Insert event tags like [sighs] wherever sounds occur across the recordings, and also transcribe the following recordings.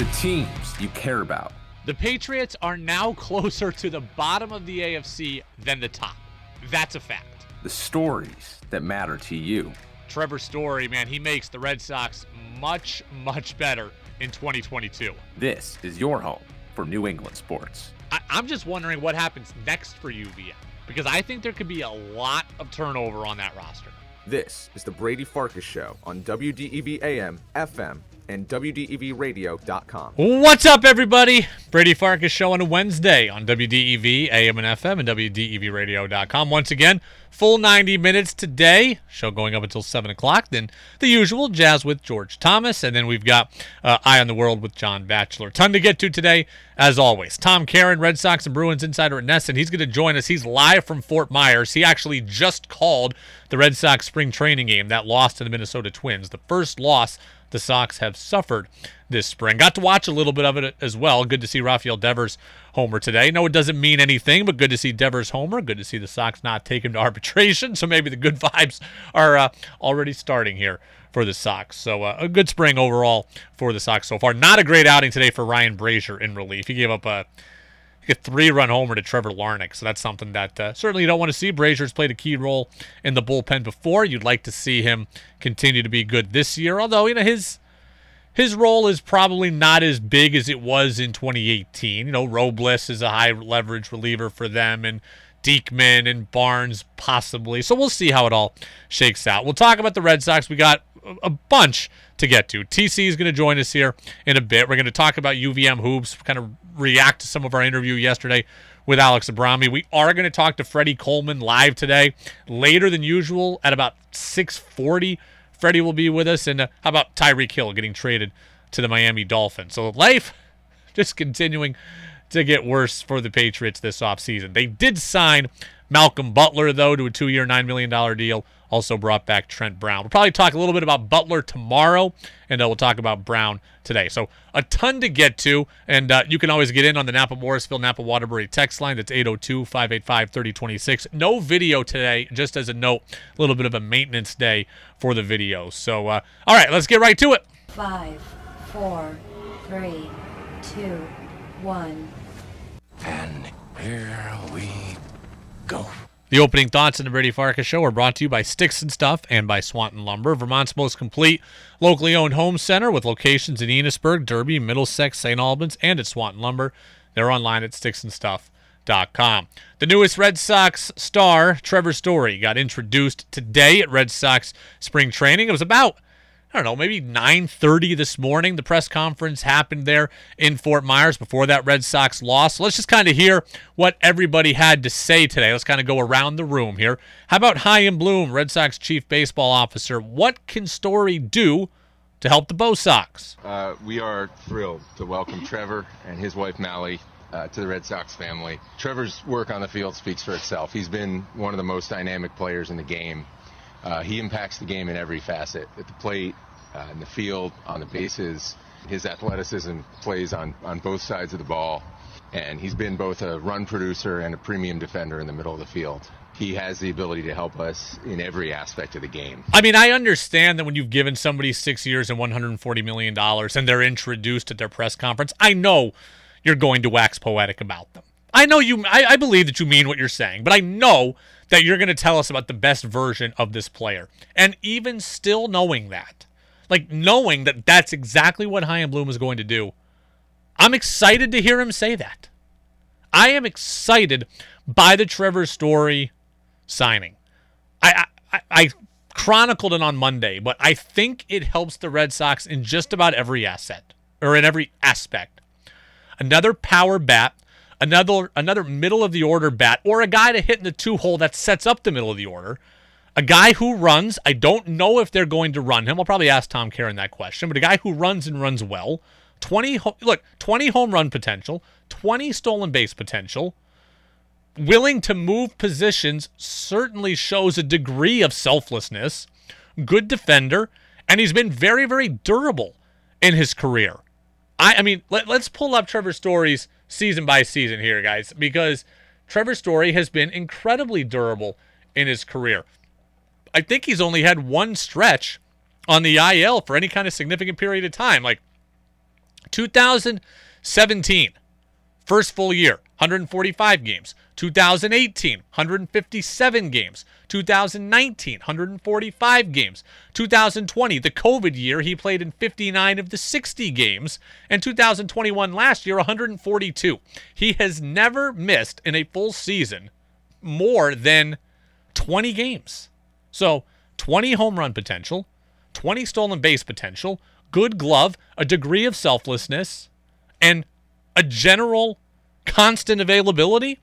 The teams you care about. The Patriots are now [laughs] closer to the bottom of the AFC than the top. That's a fact. The stories that matter to you. Trevor Story, man, he makes the Red Sox much, much better in 2022. This is your home for New England sports. I- am just wondering what happens next for UVM because I think there could be a lot of turnover on that roster. This is the Brady Farkas Show on WDEV AM, FM, and WDEVradio.com. What's up, everybody? Brady Farkas show on a Wednesday on WDEV, AM and FM, and WDEVradio.com. Once again, full 90 minutes today. Show going up until 7 o'clock. Then the usual jazz with George Thomas. And then we've got uh, Eye on the World with John Batchelor. Ton to get to today, as always. Tom Caron, Red Sox and Bruins insider at NESN. He's going to join us. He's live from Fort Myers. He actually just called the Red Sox spring training game that lost to the Minnesota Twins. The first loss the Sox have suffered this spring. Got to watch a little bit of it as well. Good to see Rafael Devers homer today. No, it doesn't mean anything, but good to see Devers homer. Good to see the Sox not take him to arbitration. [laughs] So maybe the good vibes are uh, already starting here for the Sox. So uh, a good spring overall for the Sox so far. Not a great outing today for Ryan Brasier in relief. He gave up a a three-run homer to Trevor Larnach. So that's something that uh, certainly you don't want to see. Brasier's played a key role in the bullpen before. You'd like to see him continue to be good this year, although you know his his role is probably not as big as it was in 2018. You know, Robles is a high leverage reliever for them, and Diekman and Barnes possibly. So we'll see how it all shakes out. We'll talk about the Red Sox. We got a bunch to get to. TC is going to join us here in a bit. We're going to talk about UVM hoops, kind of react to some of our interview yesterday with Alex Abrami. We are going to talk to Freddie Coleman live today, later than usual at about 6:40. Freddie will be with us, and uh, how about Tyreek Hill getting traded to the Miami Dolphins? So life [laughs] just continuing to get worse for the Patriots this offseason. They did sign Malcolm Butler though to a two-year, nine million dollar deal also brought back Trent Brown. We'll probably talk a little bit about Butler tomorrow, and uh, we'll talk about Brown today. So a ton to get to, and uh, you can always get in on the Napa Morrisville Napa Waterbury text line. That's 802-585-3026. No video today, just as a note, a little bit of a maintenance day for the video. So uh, all right, let's get right to it. Five, four, three, two, one. And here we go. The opening thoughts in the Brady Farkas show are brought to you by Sticks and Stuff and by Swanton Lumber, Vermont's most complete locally owned home center with locations in Enosburg, Derby, Middlesex, St. Albans, and at Swanton Lumber. They're online at sticksandstuff.com. The newest Red Sox star, Trevor Story, got introduced today at Red Sox spring training. It was about I don't know, maybe 9:30 this morning. The press conference happened there in Fort Myers before that Red Sox loss. So let's just kind of hear what everybody had to say today. Let's kind of go around the room here. How about Chaim Bloom, Red Sox chief baseball officer? What can Story do to help the Bo Sox? Uh, we are thrilled to welcome Trevor and his wife Mallie uh, to the Red Sox family. Trevor's work on the field speaks for itself. He's been one of the most dynamic players in the game. Uh, he impacts the game in every facet at the plate, uh, in the field, on the bases. His athleticism plays on, on both sides of the ball, and he's been both a run producer and a premium defender in the middle of the field. He has the ability to help us in every aspect of the game. I mean, I understand that when you've given somebody six years and $140 million and they're introduced at their press conference, I know you're going to wax poetic about them. I know you, I, I believe that you mean what you're saying, but I know that you're going to tell us about the best version of this player. And even still knowing that, like knowing that that's exactly what Chaim Bloom is going to do, I'm excited to hear him say that. I am excited by the Trevor Story signing. I, I, I chronicled it on Monday, but I think it helps the Red Sox in just about every asset or in every aspect. Another power bat another another middle of the order bat or a guy to hit in the two hole that sets up the middle of the order. A guy who runs, I don't know if they're going to run him. I'll probably ask Tom Caron that question, but a guy who runs and runs well. 20 look, 20 home run potential, 20 stolen base potential. Willing to move positions certainly shows a degree of selflessness. Good defender, and he's been very very durable in his career. I I mean, let, let's pull up Trevor Story's season by season here, guys, because Trevor Story has been incredibly durable in his career. I think he's only had one stretch on the IL for any kind of significant period of time. Like 2017, first full year, 145 games. 2018, 157 games. 2019, 145 games. 2020, the COVID year, he played in 59 of the 60 games. And 2021 last year, 142. He has never missed in a full season more than 20 games. So 20 home run potential, 20 stolen base potential, good glove, a degree of selflessness, and a general constant availability.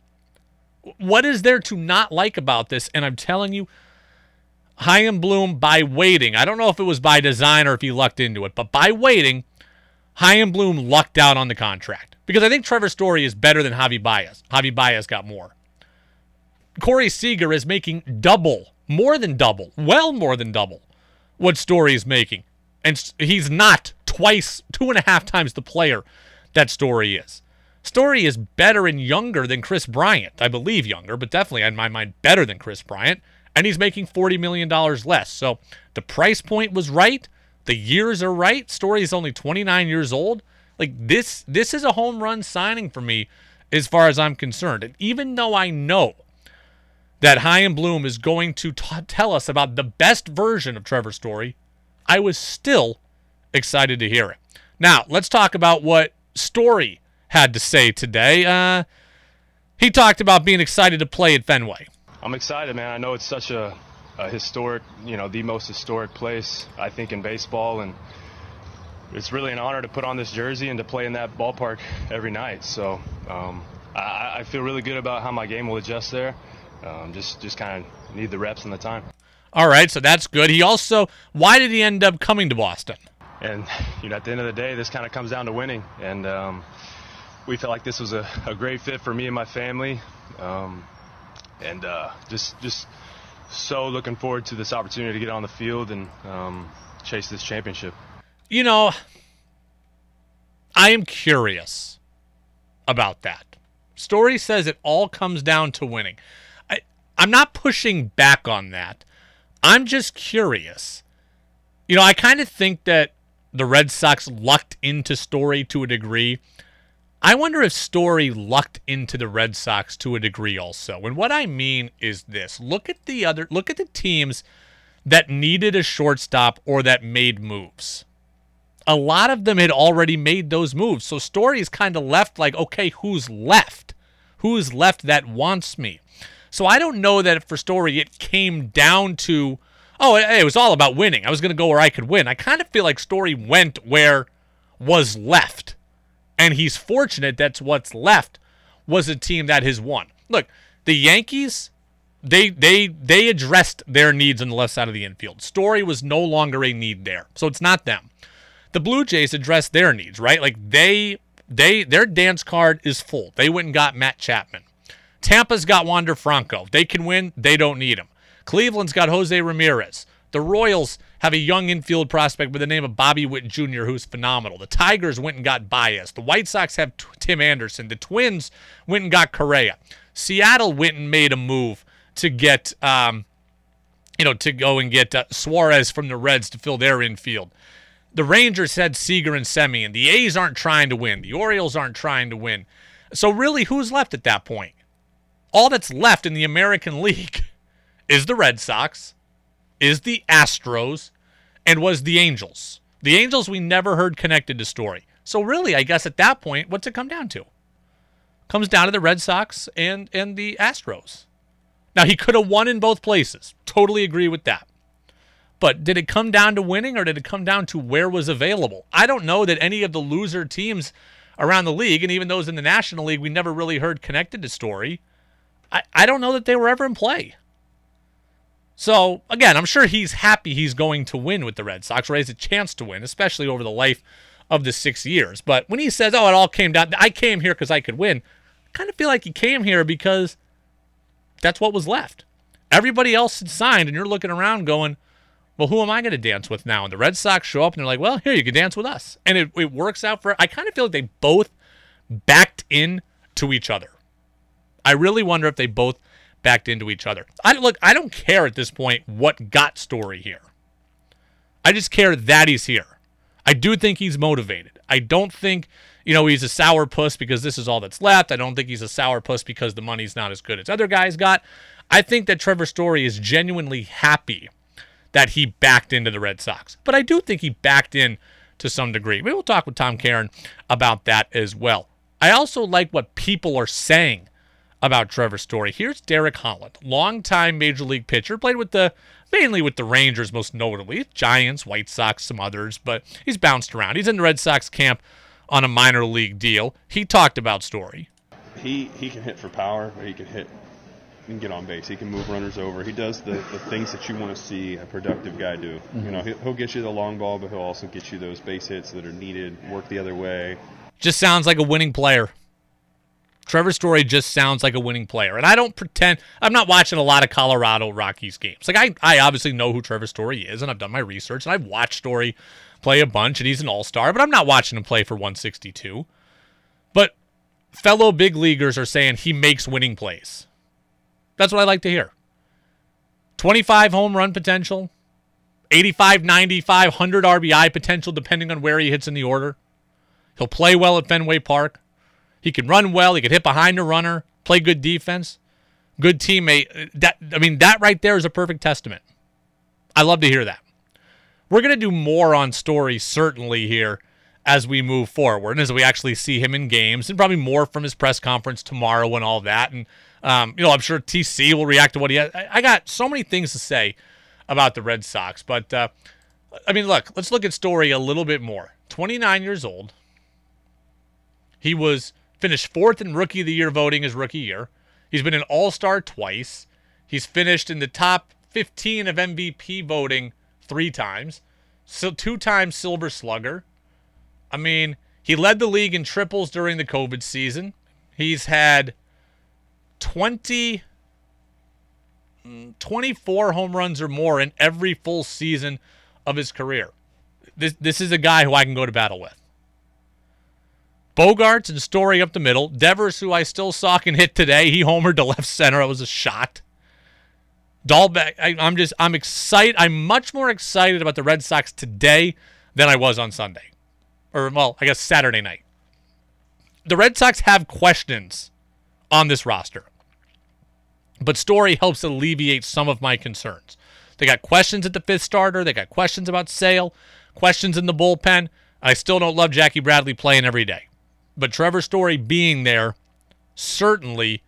What is there to not like about this? And I'm telling you, High Chaim Bloom, by waiting, I don't know if it was by design or if he lucked into it, but by waiting, High Chaim Bloom lucked out on the contract. Because I think Trevor Story is better than Javi Baez. Javi Baez got more. Corey Seager is making double, more than double, well more than double what Story is making. And he's not twice, two and a half times the player that Story is. Story is better and younger than Kris Bryant. I believe younger, but definitely in my mind better than Kris Bryant. And he's making $40 million less. So the price point was right. The years are right. Story is only 29 years old. Like this, this is a home run signing for me as far as I'm concerned. And even though I know that Chaim Bloom is going to t- tell us about the best version of Trevor Story, I was still excited to hear it. Now, let's talk about what Story had to say today. Uh, he talked about being excited to play at Fenway. I'm excited, man. I know it's such a, a historic, you know, the most historic place, I think, in baseball. And it's really an honor to put on this jersey and to play in that ballpark every night. So um, I, I feel really good about how my game will adjust there. Um, just just kind of need the reps and the time. All right, so that's good. He also, why did he end up coming to Boston? And you know, at the end of the day, this kind of comes down to winning. And um, we felt like this was a, a, great fit for me and my family. Um, and uh, just just so looking forward to this opportunity to get on the field and um, chase this championship. You know, I am curious about that. Story says it all comes down to winning. I'm not pushing back on that. I'm just curious. You know, I kind of think that the Red Sox lucked into Story to a degree. I wonder if Story lucked into the Red Sox to a degree also. And what I mean is this look at the other, look at the teams that needed a shortstop or that made moves. A lot of them had already made those moves. So Story is kind of left like, okay, who's left? Who's left that wants me? So I don't know that for Story it came down to, oh, it was all about winning. I was going to go where I could win. I kind of feel like Story went where was left. And he's fortunate that's what's left was a team that has won. Look, the Yankees, they they they addressed their needs on the left side of the infield. Story was no longer a need there. So it's not them. The Blue Jays addressed their needs, right? Like they they their dance card is full. They went and got Matt Chapman. Tampa's got Wander Franco. They can win. They don't need him. Cleveland's got Jose Ramirez. The Royals have a young infield prospect by the name of Bobby Witt Jr., who's phenomenal. The Tigers went and got Baez. The White Sox have t- Tim Anderson. The Twins went and got Correa. Seattle went and made a move to get, um, you know, to go and get uh, Suarez from the Reds to fill their infield. The Rangers had Seager and Semien. The A's aren't trying to win. The Orioles aren't trying to win. So really, who's left at that point? all that's left in the American [laughs] League is the Red Sox, is the Astros, and was the Angels. The Angels we never heard connected to Story. So really, I guess at that point, what's it come down to? Comes down to the Red Sox and and the Astros. Now he could have won in both places. Totally agree with that. But did it come down to winning or did it come down to where was available? I don't know that any of the loser teams around the league and even those in the National League we never really heard connected to Story I, I don't know that they were ever in play. So, again, I'm sure he's happy he's going to win with the Red Sox, or has a chance to win, especially over the life of the six years. But when he says, oh, it all came down, I came here because I could win, I kind of feel like he came here because that's what was left. Everybody else had signed, and you're looking around going, well, who am I going to dance with now? And the Red Sox show up and they're like, well, here, you can dance with us. And it, it works out for, I kind of feel like they both backed in to each other. I really wonder if they both backed into each other. I look, I don't care at this point what got story here. I just care that he's here. I do think he's motivated. I don't think, you know, he's a sour puss because this is all that's left. I don't think he's a sour puss because the money's not as good as other guys got. I think that Trevor Story is genuinely happy that he backed into the Red Sox. But I do think he backed in to some degree. We will talk with Tom Caron about that as well. I also like what people are saying about Trevor Story. Here's Derek Holland, longtime major league pitcher, played with the mainly with the Rangers most notably, Giants, White Sox, some others, but he's bounced around. He's in the Red Sox camp on a minor league deal. He talked about Story. He he can hit for power, he can hit and get on base. He can move runners over. He does the, the things that you want to see a productive guy do. Mm-hmm. You know, he'll, he'll get you the long ball, but he'll also get you those base hits that are needed, work the other way. Just sounds like a winning player. Trevor Story just sounds like a winning player. And I don't pretend I'm not watching a lot of Colorado Rockies games. Like I, I obviously know who Trevor Story is and I've done my research and I've watched Story play a bunch and he's an all-star, but I'm not watching him play for 162. But fellow big leaguers are saying he makes winning plays. That's what I like to hear. 25 home run potential, 85, 95, 100 RBI potential depending on where he hits in the order. He'll play well at Fenway Park. He can run well. He can hit behind a runner, play good defense, good teammate. That I mean, that right there is a perfect testament. I love to hear that. We're gonna do more on Story certainly here as we move forward and as we actually see him in games, and probably more from his press conference tomorrow and all that. And um, you know, I'm sure TC will react to what he has. I, I got so many things to say about the Red Sox, but uh, I mean, look, let's look at Story a little bit more. 29 years old. He was finished fourth in Rookie of the Year voting his rookie year. He's been an All Star twice. He's finished in the top 15 of MVP voting three times. So two times Silver Slugger. I mean, he led the league in triples during the COVID season. He's had 20, mm, 24 home runs or more in every full season of his career. This this is a guy who I can go to battle with. Bogaerts and Story up the middle. Devers, who I still saw can hit today, he homered to left center. It was a shot. Dalbec, I, I'm just, I'm excited. I'm much more excited about the Red Sox today than I was on Sunday. Or, well, I guess Saturday night. The Red Sox have questions on this roster. But Story helps alleviate some of my concerns. They got questions at the fifth starter. They got questions about Sale, questions in the bullpen. I still don't love Jackie Bradley playing every day. But Trevor Story being there certainly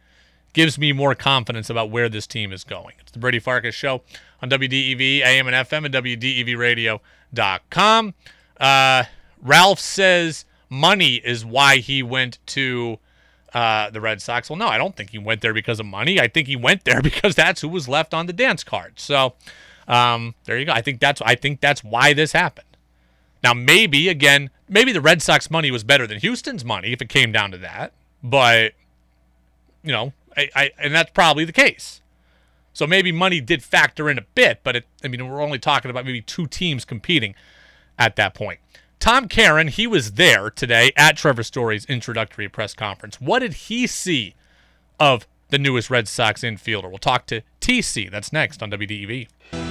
gives me more confidence about where this team is going. It's the Brady Farkas Show on WDEV, AM and FM, and WDEVradio.com. Uh, Ralph says money is why he went to uh, the Red Sox. Well, no, I don't think he went there because of money. I think he went there [laughs] because that's who was left on the dance card. So um, there you go. I think that's I think that's why this happened. Now, maybe, again, maybe the Red Sox money was better than Houston's money if it came down to that. But, you know, I, I and that's probably the case. So maybe money did factor in a bit, but it, I mean, we're only talking about maybe two teams competing at that point. Tom Caron, he was there today at Trevor Story's introductory press conference. What did he see of the newest Red Sox infielder? We'll talk to TC. That's next on WDEV.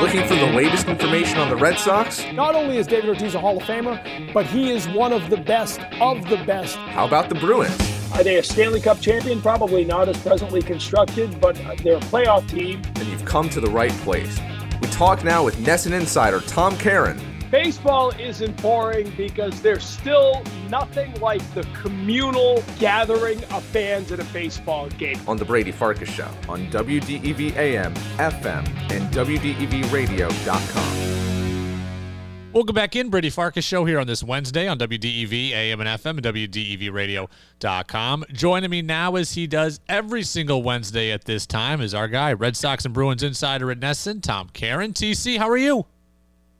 Looking for the latest information on the Red Sox? Not only is David Ortiz a Hall of Famer, but he is one of the best of the best. How about the Bruins? Are they a Stanley Cup champion? Probably not as presently constructed, but they're a playoff team. And you've come to the right place. We talk now with NESN insider Tom Caron Baseball isn't boring because there's still nothing like the communal gathering of fans at a baseball game. On The Brady Farkas Show on WDEV AM, FM, and WDEVradio.com. Welcome back in, Brady Farkas Show here on this Wednesday on WDEV, AM and FM, and WDEVradio.com. Joining me now, as he does every single Wednesday at this time, is our guy, Red Sox and Bruins insider at NESN, Tom Caron. TC, how are you?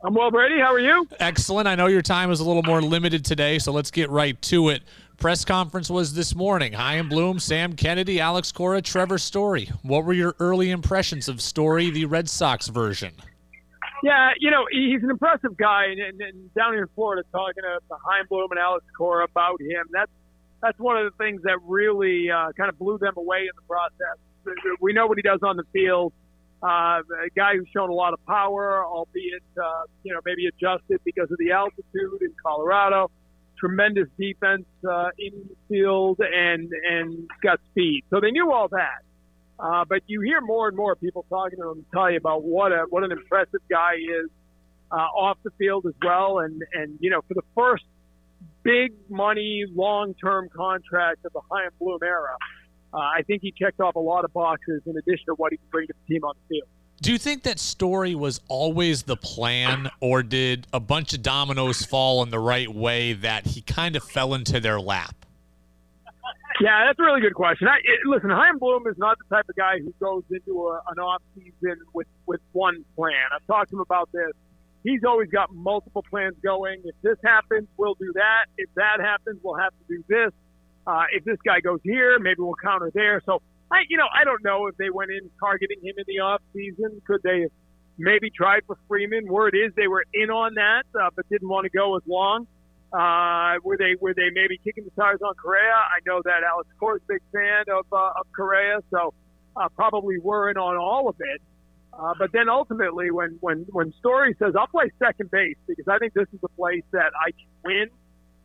I'm well, Brady. How are you? Excellent. I know your time is a little more limited today, so let's get right to it. Press conference was this morning. High Chaim Bloom, Sam Kennedy, Alex Cora, Trevor Story. What were your early impressions of Story, the Red Sox version? Yeah, you know, he's an impressive guy, and, and, and down here in Florida, talking to High Chaim Bloom and Alex Cora about him, that's that's one of the things that really uh, kind of blew them away in the process. We know what he does on the field Uh, a guy who's shown a lot of power, albeit uh, you know maybe adjusted because of the altitude in Colorado. Tremendous defense uh, in the field and and got speed. So they knew all that. Uh, but you hear more and more people talking to him tell you about what a what an impressive guy he is uh, off the field as well. And and you know for the first big money long term contract of the Chaim Bloom era, uh, I think he checked off a lot of boxes in addition to what he can bring to the team on the field. Do you think that story was always the plan, or did a bunch of dominoes fall in the right way that he kind of fell into their lap? Yeah, that's a really good question. I, it, listen, Chaim Bloom is not the type of guy who goes into a, an off season with with one plan. I've talked to him about this. He's always got multiple plans going. If this happens, we'll do that. If that happens, we'll have to do this. Uh, if this guy goes here, maybe we'll counter there. So I, you know, I don't know if they went in targeting him in the off season. Could they maybe tried for Freeman? Word is they were in on that, uh, but didn't want to go as long. Uh, were they were they maybe kicking the tires on Correa? I know that Alex a big fan of uh, of Correa, so uh, probably were in on all of it. Uh, but then ultimately, when when when Story says I'll play second base because I think this is a place that I can win,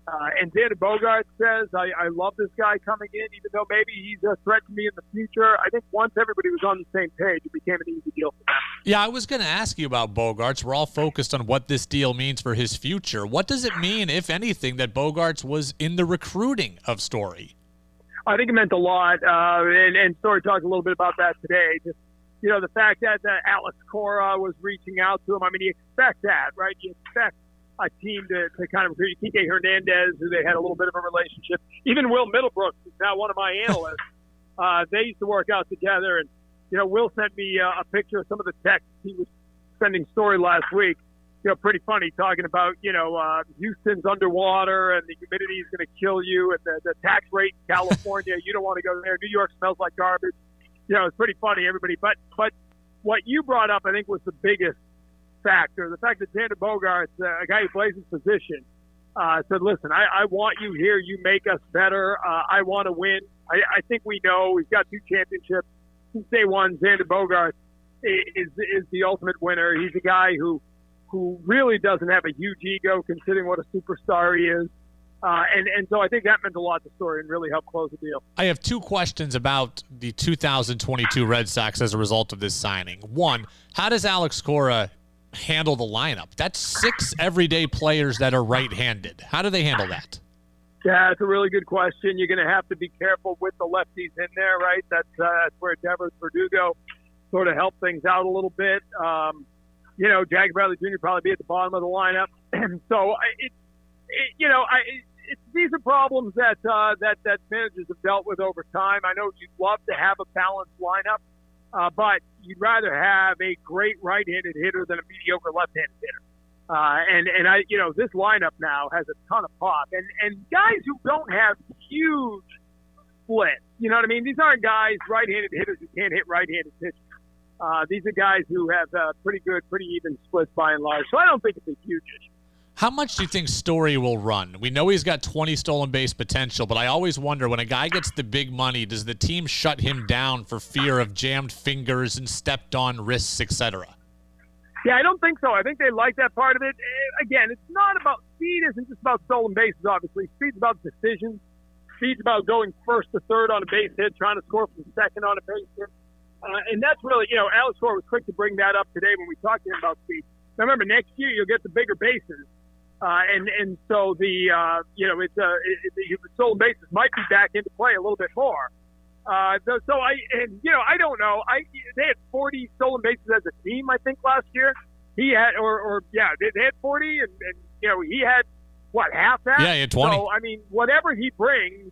uh, and Xander Bogart says, I, I love this guy coming in, even though maybe he's a threat to me in the future. I think once everybody was on the same page, it became an easy deal for them. Yeah, I was going to ask you about Bogaerts. We're all focused on what this deal means for his future. What does it mean, if anything, that Bogaerts was in the recruiting of Story? I think it meant a lot, uh, and, and Story talked a little bit about that today. Just you know, the fact that, that Alex Cora was reaching out to him. I mean, you expect that, right? You expect a team to, to kind of recruit. Kike Hernandez, who they had a little bit of a relationship. Even Will Middlebrooks is now one of my analysts. [laughs] uh, they used to work out together, and you know, Will sent me uh, a picture of some of the texts he was sending story last week. You know, pretty funny talking about you know uh, Houston's underwater and the humidity is going to kill you, and the, the tax rate in [laughs] California you don't want to go there. New York smells like garbage. You know, it's pretty funny, everybody. But but what you brought up, I think, was the biggest factor. The fact that Xander Bogaerts, uh, a guy who plays his position, uh, said, "Listen, I, I want you here. You make us better. Uh, I want to win. I, I think we know we've got two championships since day one. Xander Bogaerts is is the ultimate winner. He's a guy who who really doesn't have a huge ego, considering what a superstar he is. Uh, and, and so I think that meant a lot to story and really helped close the deal. I have two questions about the 2022 Red Sox as a result of this signing. One, how does Alex Cora handle the lineup? That's six everyday players that are right-handed. How do they handle that? Yeah, it's a really good question. You're going to have to be careful with the lefties in there, right? That's uh, that's where Devers Verdugo sort of help things out a little bit. Um, you know, Jackie Bradley Jr. probably be at the bottom of the lineup, [clears throat] so it, it, you know, I. It, these are problems that uh, that that managers have dealt with over time. I know you'd love to have a balanced lineup, uh, but you'd rather have a great right-handed hitter than a mediocre left-handed hitter. Uh, and and I, you know, this lineup now has a ton of pop, and and guys who don't have huge splits. You know what I mean? These aren't guys right-handed hitters who can't hit right-handed pitches. Uh, these are guys who have uh, pretty good, pretty even splits by and large. So I don't think it's a huge issue. How much do you think Story will run? We know he's got 20 stolen base potential, but I always wonder when a guy gets the big money, does the team shut him down for fear of jammed fingers and stepped on wrists, etc.? Yeah, I don't think so. I think they like that part of it. Again, it's not about speed. Isn't just about stolen bases. Obviously, speed's about decisions. Speed's about going first to third on a base hit, trying to score from second on a base hit, uh, and that's really, you know, Alex Cora was quick to bring that up today when we talked to him about speed. Now, remember, next year you'll get the bigger bases, uh, and and so the uh, you know it's uh, it, it, the stolen bases might be back into play a little bit more. Uh, so, so I and you know I don't know. I they had 40 stolen bases as a team I think last year. He had or or yeah they, they had 40 and, and you know he had what half that. Yeah, he had 20. So I mean whatever he brings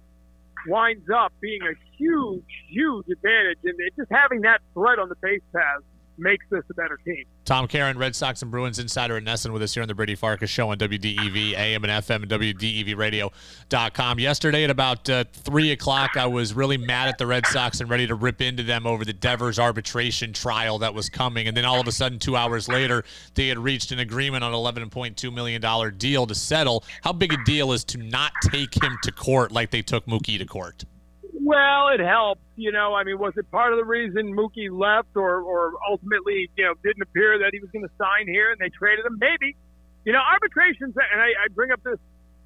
winds up being a huge huge advantage, and it, just having that threat on the base paths makes this a better team. Tom Caron, Red Sox and Bruins insider and NESN with us here on the Brady Farkas Show on WDEV, AM and FM, and WDEVradio.com. Yesterday at about uh, 3 o'clock, I was really mad at the Red Sox and ready to rip into them over the Devers arbitration trial that was coming. And then all of a sudden, two hours later, they had reached an agreement on an $11.2 million deal to settle. How big a deal is to not take him to court like they took Mookie to court? Well, it helped. You know, I mean, was it part of the reason Mookie left, or or ultimately, you know, didn't appear that he was going to sign here and they traded him? Maybe. You know, arbitrations, and I, I bring up this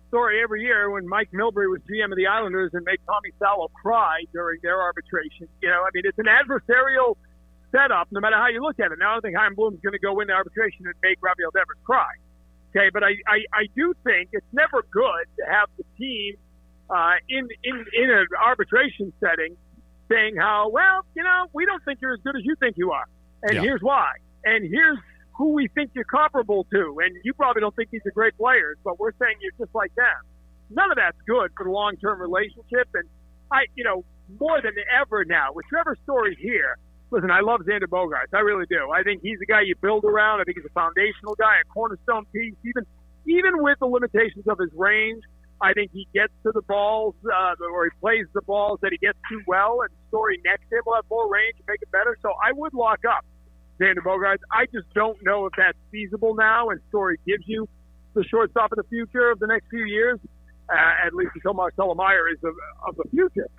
story every year when Mike Milbury was GM of the Islanders and made Tommy Salo cry during their arbitration. You know, I mean, it's an adversarial setup, no matter how you look at it. Now, I don't think Chaim Bloom's going to go into arbitration and make Rafael Devers cry. Okay, but I, I, I do think it's never good to have the team uh, in in in an arbitration setting saying how well you know we don't think you're as good as you think you are, and Yeah. here's why, and here's who we think you're comparable to, and you probably don't think these are great players, but we're saying you're just like them. None of that's good for the long term relationship, and I you know more than ever now with Trevor Story here. Listen, I love Xander Bogaerts. I really do. I think he's a guy you build around. I think he's a foundational guy, a cornerstone piece. Even even with the limitations of his range, I think he gets to the balls, uh, or he plays the balls that he gets to well. And Story next to him will have more range and make it better. So I would lock up Xander Bogaerts. I just don't know if that's feasible now. And Story gives you the shortstop of the future of the next few years, uh, at least until Marcelo Mayer is of, of the future.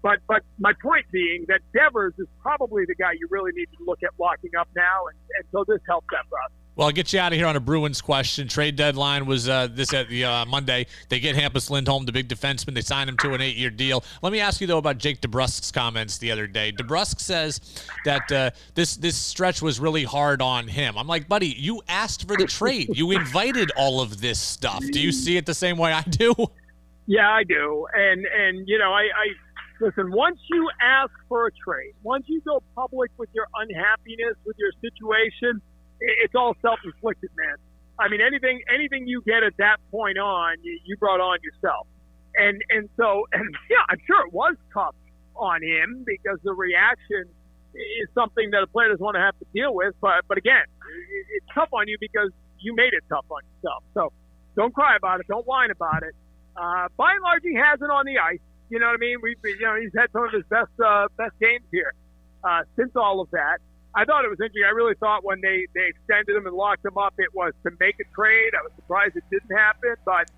But but my point being that Devers is probably the guy you really need to look at locking up now, and, and so this helps that process. Well, I'll get you out of here on a Bruins question. Trade deadline was uh, this at the uh, Monday. They get Hampus Lindholm, the big defenseman. They sign him to an eight-year deal. Let me ask you though about Jake DeBrusk's comments the other day. DeBrusk says that uh, this this stretch was really hard on him. I'm like, buddy, you asked for the trade. You invited all of this stuff. Do you see it the same way I do? Yeah, I do. And and you know, I, I listen. Once you ask for a trade, once you go public with your unhappiness with your situation, it's all self-inflicted, man. I mean, anything anything you get at that point on, you, you brought on yourself. And and so [laughs] and yeah, I'm sure it was tough on him because the reaction is something that a player doesn't want to have to deal with. But but again, it's tough on you because you made it tough on yourself. So don't cry about it. Don't whine about it. Uh, by and large, he has it on the ice. You know what I mean? We've you know, he's had some of his best uh, best games here uh, since all of that. I thought it was interesting. I really thought when they they extended him and locked him up, it was to make a trade. I was surprised it didn't happen, but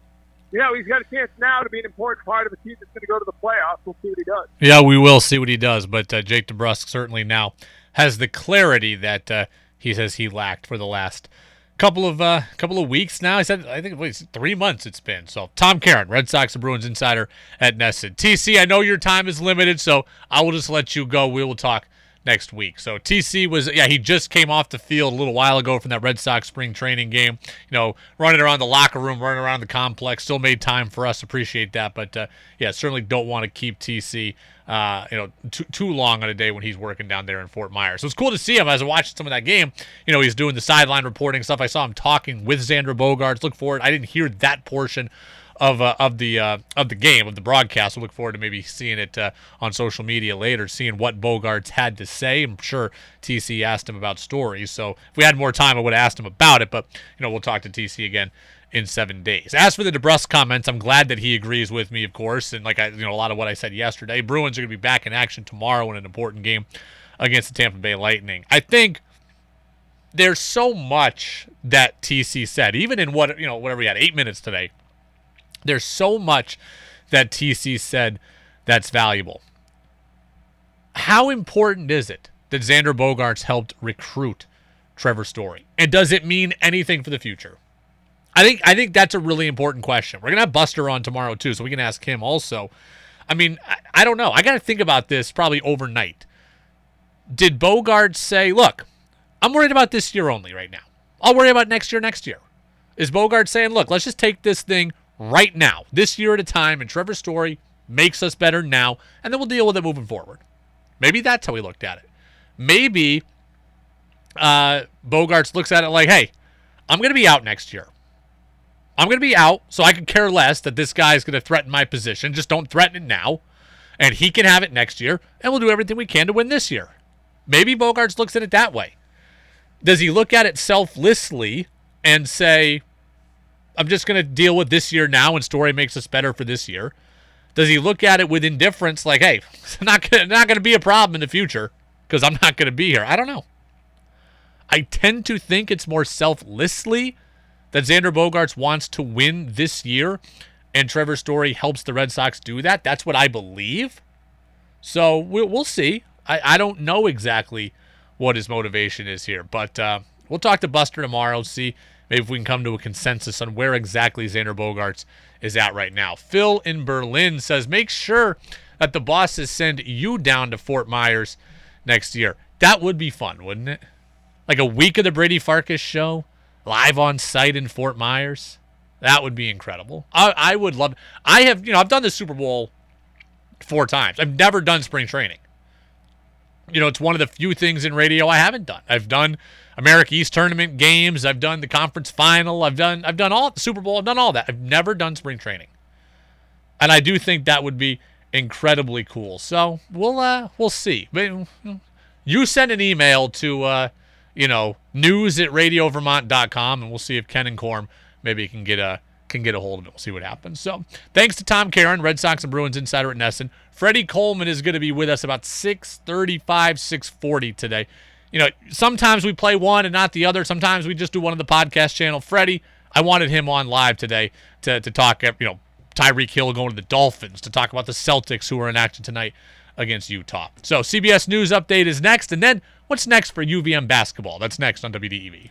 you know, he's got a chance now to be an important part of a team that's going to go to the playoffs. We'll see what he does. Yeah, we will see what he does. But uh, Jake DeBrusk certainly now has the clarity that uh, he says he lacked for the last couple of uh, couple of weeks now. He said I think wait, three months it's been. So Tom Caron, Red Sox and Bruins insider at NESN. TC, I know your time is limited, so I will just let you go. We will talk next week. So TC was yeah, he just came off the field a little while ago from that Red Sox spring training game. You know, running around the locker room, running around the complex, still made time for us. Appreciate that, but uh, yeah, certainly don't want to keep TC uh, you know too, too long on a day when he's working down there in Fort Myers. So it's cool to see him as I watched some of that game. You know, he's doing the sideline reporting stuff. I saw him talking with Xander Bogaerts. Look forward. I didn't hear that portion of uh, of the uh, of the game of the broadcast. We'll look forward to maybe seeing it uh, on social media later, seeing what Bogaerts had to say. I'm sure TC asked him about stories, so if we had more time, I would have asked him about it. But you know, we'll talk to TC again in seven days. As for the DeBrusk comments, I'm glad that he agrees with me, of course, and like I, you know, a lot of what I said yesterday. Bruins are going to be back in action tomorrow in an important game against the Tampa Bay Lightning. I think there's so much that TC said, even in what you know, whatever he had, eight minutes today. There's so much that TC said that's valuable. How important is it that Xander Bogaerts helped recruit Trevor Story? And does it mean anything for the future? I think I think that's a really important question. We're gonna have Buster on tomorrow too, so we can ask him also. I mean, I, I don't know. I got to think about this probably overnight. Did Bogaerts say, "Look, I'm worried about this year only right now. I'll worry about next year next year"? Is Bogart saying, "Look, let's just take this thing right now, this year at a time, and Trevor Story makes us better now, and then we'll deal with it moving forward"? Maybe that's how he looked at it. Maybe uh, Bogaerts looks at it like, "Hey, I'm going to be out next year. I'm going to be out, so I could care less that this guy is going to threaten my position. Just don't threaten it now. And he can have it next year, and we'll do everything we can to win this year. Maybe Bogaerts looks at it that way. Does he look at it selflessly and say, I'm just going to deal with this year now, and Story makes us better for this year? Does he look at it with indifference, like, hey, [laughs] it's not gonna, not going to be a problem in the future because I'm not going to be here? I don't know. I tend to think it's more selflessly that Xander Bogaerts wants to win this year, and Trevor Story helps the Red Sox do that. That's what I believe. So we'll, we'll see. I, I don't know exactly what his motivation is here, but uh, we'll talk to Buster tomorrow, see maybe if we can come to a consensus on where exactly Xander Bogaerts is at right now. Phil in Berlin says, make sure that the bosses send you down to Fort Myers next year. That would be fun, wouldn't it? Like a week of the Brady Farkas show, live on site in Fort Myers. That would be incredible. I, I would love. I have, you know, I've done the Super Bowl four times. I've never done spring training. You know, it's one of the few things in radio I haven't done. I've done America East tournament games. I've done the conference final. I've done I've done all the Super Bowl. I've done all that. I've never done spring training, and I do think that would be incredibly cool. So we'll uh we'll see. But you send an email to uh you know news at radiovermont.com and we'll see if Ken and Corm maybe can get a can get a hold of it. We'll see what happens. So thanks to Tom Caron, Red Sox and Bruins insider at NESN. Freddie Coleman is going to be with us about 635, 640 today. You know, sometimes we play one and not the other. Sometimes we just do one on the podcast channel. Freddie, I wanted him on live today to, to talk, uh, you know, Tyreek Hill going to the Dolphins, to talk about the Celtics who are in action tonight against Utah. So CBS News Update is next. And then what's next for UVM basketball? That's next on WDEV.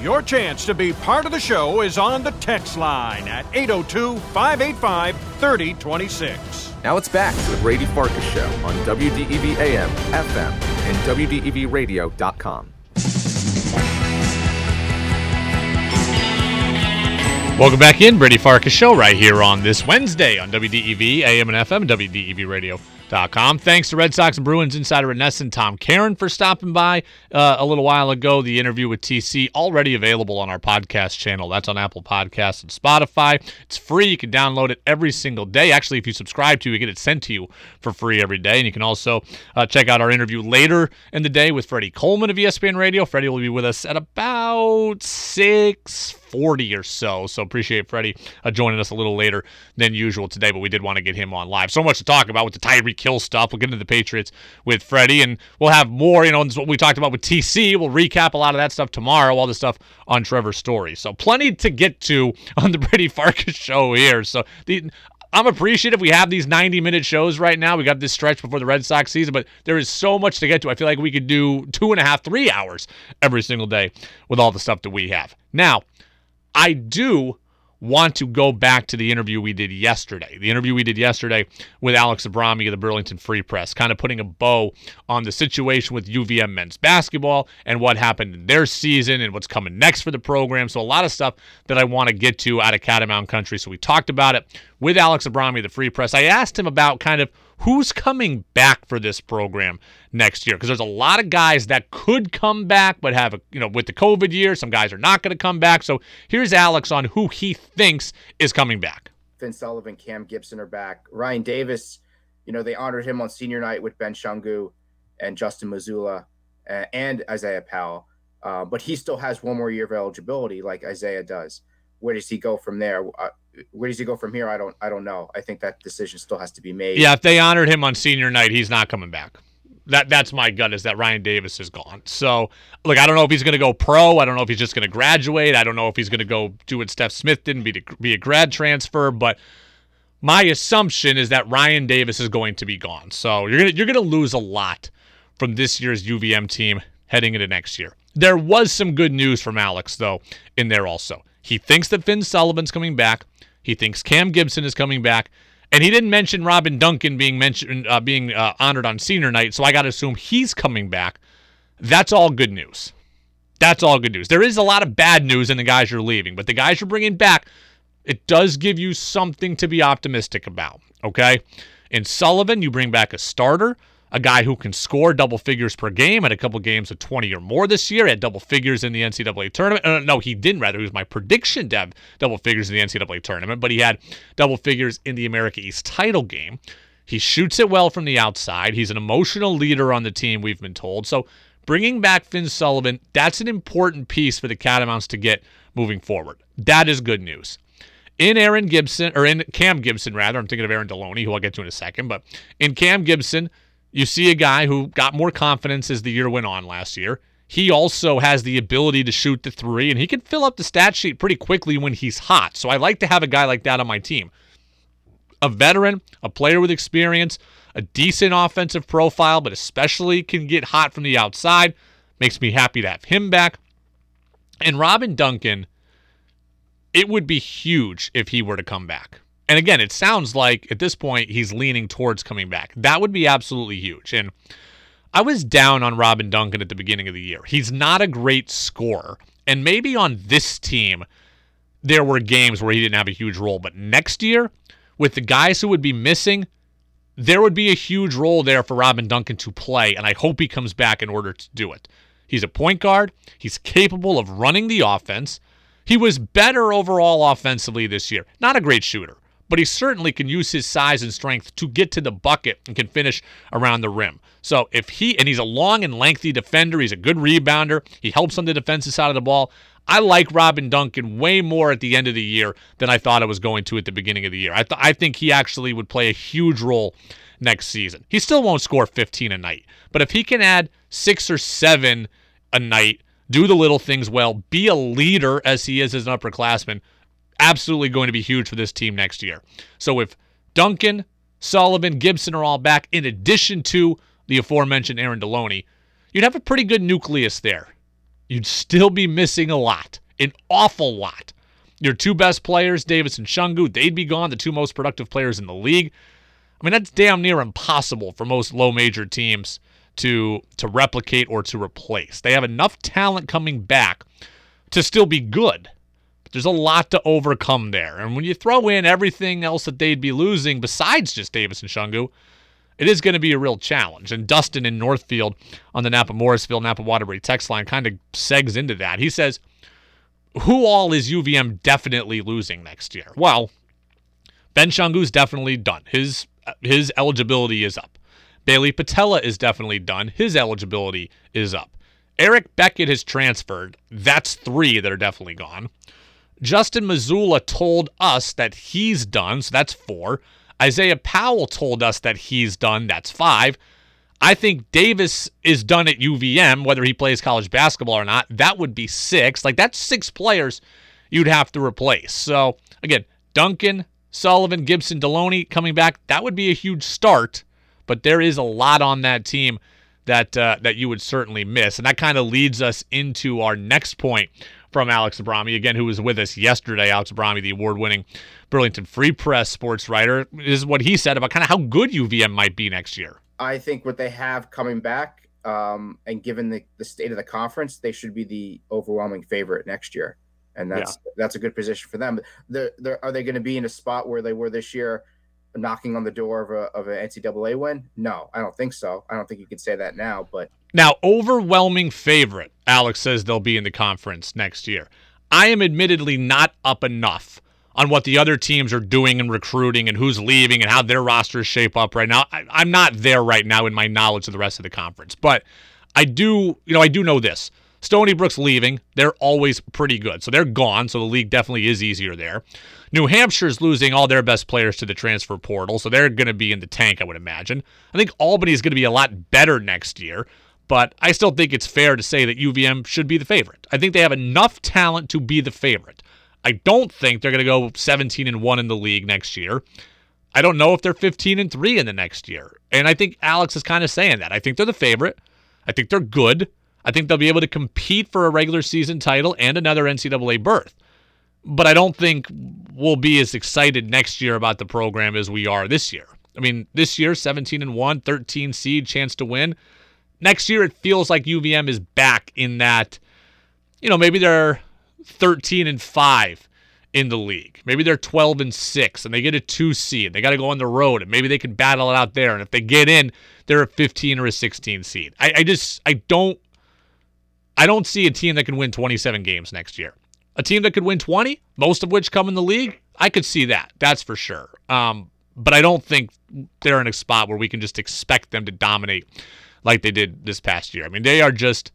Your chance to be part of the show is on the text line at 802 585 3026. Now it's back to the Brady Farkas Show on WDEV AM, FM, and WDEVradio.com. Welcome back in, Brady Farkas Show, right here on this Wednesday on WDEV, AM and FM, and WDEVradio.com. Thanks to Red Sox and Bruins insider NESN, Tom Caron for stopping by uh, a little while ago. The interview with TC already available on our podcast channel. That's on Apple Podcasts and Spotify. It's free. You can download it every single day. Actually, if you subscribe to, you get it sent to you for free every day. And you can also uh, check out our interview later in the day with Freddie Coleman of ESPN Radio. Freddie will be with us at about six 40 or so. So appreciate Freddie uh, joining us a little later than usual today, but we did want to get him on live. So much to talk about with the Tyreek Hill stuff. We'll get into the Patriots with Freddie, and we'll have more. You know, what we talked about with TC. We'll recap a lot of that stuff tomorrow. All the stuff on Trevor's story. So plenty to get to on the Brady Farkas show here. So the I'm appreciative we have these 90 minute shows right now. We got this stretch before the Red Sox season, but there is so much to get to. I feel like we could do two and a half, three hours every single day with all the stuff that we have. Now, I do want to go back to the interview we did yesterday. The interview we did yesterday with Alex Abrami of the Burlington Free Press, kind of putting a bow on the situation with UVM men's basketball and what happened in their season and what's coming next for the program. So a lot of stuff that I want to get to out of Catamount Country. So we talked about it with Alex Abrami of the Free Press. I asked him about kind of who's coming back for this program next year? Because there's a lot of guys that could come back but have a you know with the covid year some guys are not going to come back. So here's alex on who he thinks is coming back. Finn sullivan cam gibson are back. Ryan davis you know they honored him on senior night with ben shungu and justin mazzulla and isaiah powell. Uh, but he still has one more year of eligibility like isaiah does. Where does he go from there? Uh, where does he go from here? I don't I don't know. I think that decision still has to be made. Yeah, if they honored him on senior night, he's not coming back. That that's my gut is that Ryan Davis is gone. So look, I don't know if he's going to go pro. I don't know if he's just going to graduate. I don't know if he's going to go do what Stef Smith did and be to, be a grad transfer. But my assumption is that Ryan Davis is going to be gone. So you're gonna you're gonna lose a lot from this year's UVM team heading into next year. There was some good news from Alex though in there also. He thinks that Finn Sullivan's coming back. He thinks Cam Gibson is coming back. And he didn't mention Robin Duncan being mentioned, uh, being uh, honored on senior night, so I got to assume he's coming back. That's all good news. That's all good news. There is a lot of bad news in the guys you're leaving, but the guys you're bringing back, it does give you something to be optimistic about. Okay, in Sullivan, you bring back a starter a guy who can score double figures per game, at a couple games of 20 or more this year, He had double figures in the NCAA tournament. Uh, no, he didn't, rather. He was my prediction to have double figures in the NCAA tournament, but he had double figures in the America East title game. He shoots it well from the outside. He's an emotional leader on the team, we've been told. So bringing back Finn Sullivan, that's an important piece for the Catamounts to get moving forward. That is good news in Aaron Gibson, or in Cam Gibson, rather. I'm thinking of Aaron Deloney, who I'll get to in a second. But in Cam Gibson, you see a guy who got more confidence as the year went on last year. He also has the ability to shoot the three, and he can fill up the stat sheet pretty quickly when he's hot. So I like to have a guy like that on my team. A veteran, a player with experience, a decent offensive profile, but especially can get hot from the outside. Makes me happy to have him back. And Robin Duncan, it would be huge if he were to come back. And again, it sounds like at this point he's leaning towards coming back. That would be absolutely huge. And I was down on Robin Duncan at the beginning of the year. He's not a great scorer. And maybe on this team, there were games where he didn't have a huge role. But next year, with the guys who would be missing, there would be a huge role there for Robin Duncan to play. And I hope he comes back in order to do it. He's a point guard. He's capable of running the offense. He was better overall offensively this year. Not a great shooter, but he certainly can use his size and strength to get to the bucket and can finish around the rim. So if he and he's a long and lengthy defender, he's a good rebounder. He helps on the defensive side of the ball. I like Robin Duncan way more at the end of the year than I thought I was going to at the beginning of the year. I th- I think he actually would play a huge role next season. He still won't score 15 a night, but if he can add 6 or 7 a night, do the little things well, be a leader as he is as an upperclassman, absolutely going to be huge for this team next year. So if Duncan, Sullivan, Gibson are all back, in addition to the aforementioned Aaron Deloney, you'd have a pretty good nucleus there. You'd still be missing a lot, an awful lot. Your two best players, Davis and Shungu, they'd be gone, the two most productive players in the league. I mean, that's damn near impossible for most low major teams to to replicate or to replace. They have enough talent coming back to still be good. There's a lot to overcome there. And when you throw in everything else that they'd be losing besides just Davis and Shungu, it is going to be a real challenge. And Dustin in Northfield on the Napa Morrisville, Napa Waterbury text line kind of segs into that. He says, Who all is UVM definitely losing next year? Well, Ben Shungu's definitely done. His his eligibility is up. Bailey Patella is definitely done. His eligibility is up. Eric Beckett has transferred. That's three that are definitely gone. Justin Mazzulla told us that he's done, so that's four. Isaiah Powell told us that he's done, that's five. I think Davis is done at UVM, whether he plays college basketball or not. That would be six. Like, that's six players you'd have to replace. So, again, Duncan, Sullivan, Gibson, Deloney coming back, that would be a huge start, but there is a lot on that team that uh, that you would certainly miss. And that kind of leads us into our next point from Alex Abrami, again, who was with us yesterday. Alex Abrami, the award winning Burlington Free Press sports writer, is what he said about kind of how good UVM might be next year. I think what they have coming back, um, and given the, the state of the conference, they should be the overwhelming favorite next year. And that's yeah. that's a good position for them. They're, they're, are they going to be in a spot where they were this year, knocking on the door of a of an NCAA win? No, I don't think so. I don't think you can say that now. But now, overwhelming favorite, Alex says they'll be in the conference next year. I am admittedly not up enough on what the other teams are doing and recruiting and who's leaving and how their rosters shape up right now. I, I'm not there right now in my knowledge of the rest of the conference, but I do, you know, I do know this. Stony Brook's leaving. They're always pretty good. So they're gone. So the league definitely is easier there. New Hampshire's losing all their best players to the transfer portal. So they're going to be in the tank, I would imagine. I think Albany's going to be a lot better next year. But I still think it's fair to say that UVM should be the favorite. I think they have enough talent to be the favorite. I don't think they're going to go 17 and 1 in the league next year. I don't know if they're 15 and 3 in the next year. And I think Alex is kind of saying that. I think they're the favorite. I think they're good. I think they'll be able to compete for a regular season title and another NCAA berth. But I don't think we'll be as excited next year about the program as we are this year. I mean, this year, 17 and 1, 13 seed, chance to win. Next year, it feels like UVM is back in that, you know, maybe they're 13 and 5 in the league. Maybe they're 12 and 6 and they get a 2 seed. They got to go on the road and maybe they can battle it out there. And if they get in, they're a 15 or a 16 seed. I, I just, I don't I don't see a team that can win 27 games next year. A team that could win 20, most of which come in the league, I could see that. That's for sure. Um, but I don't think they're in a spot where we can just expect them to dominate like they did this past year. I mean, they are just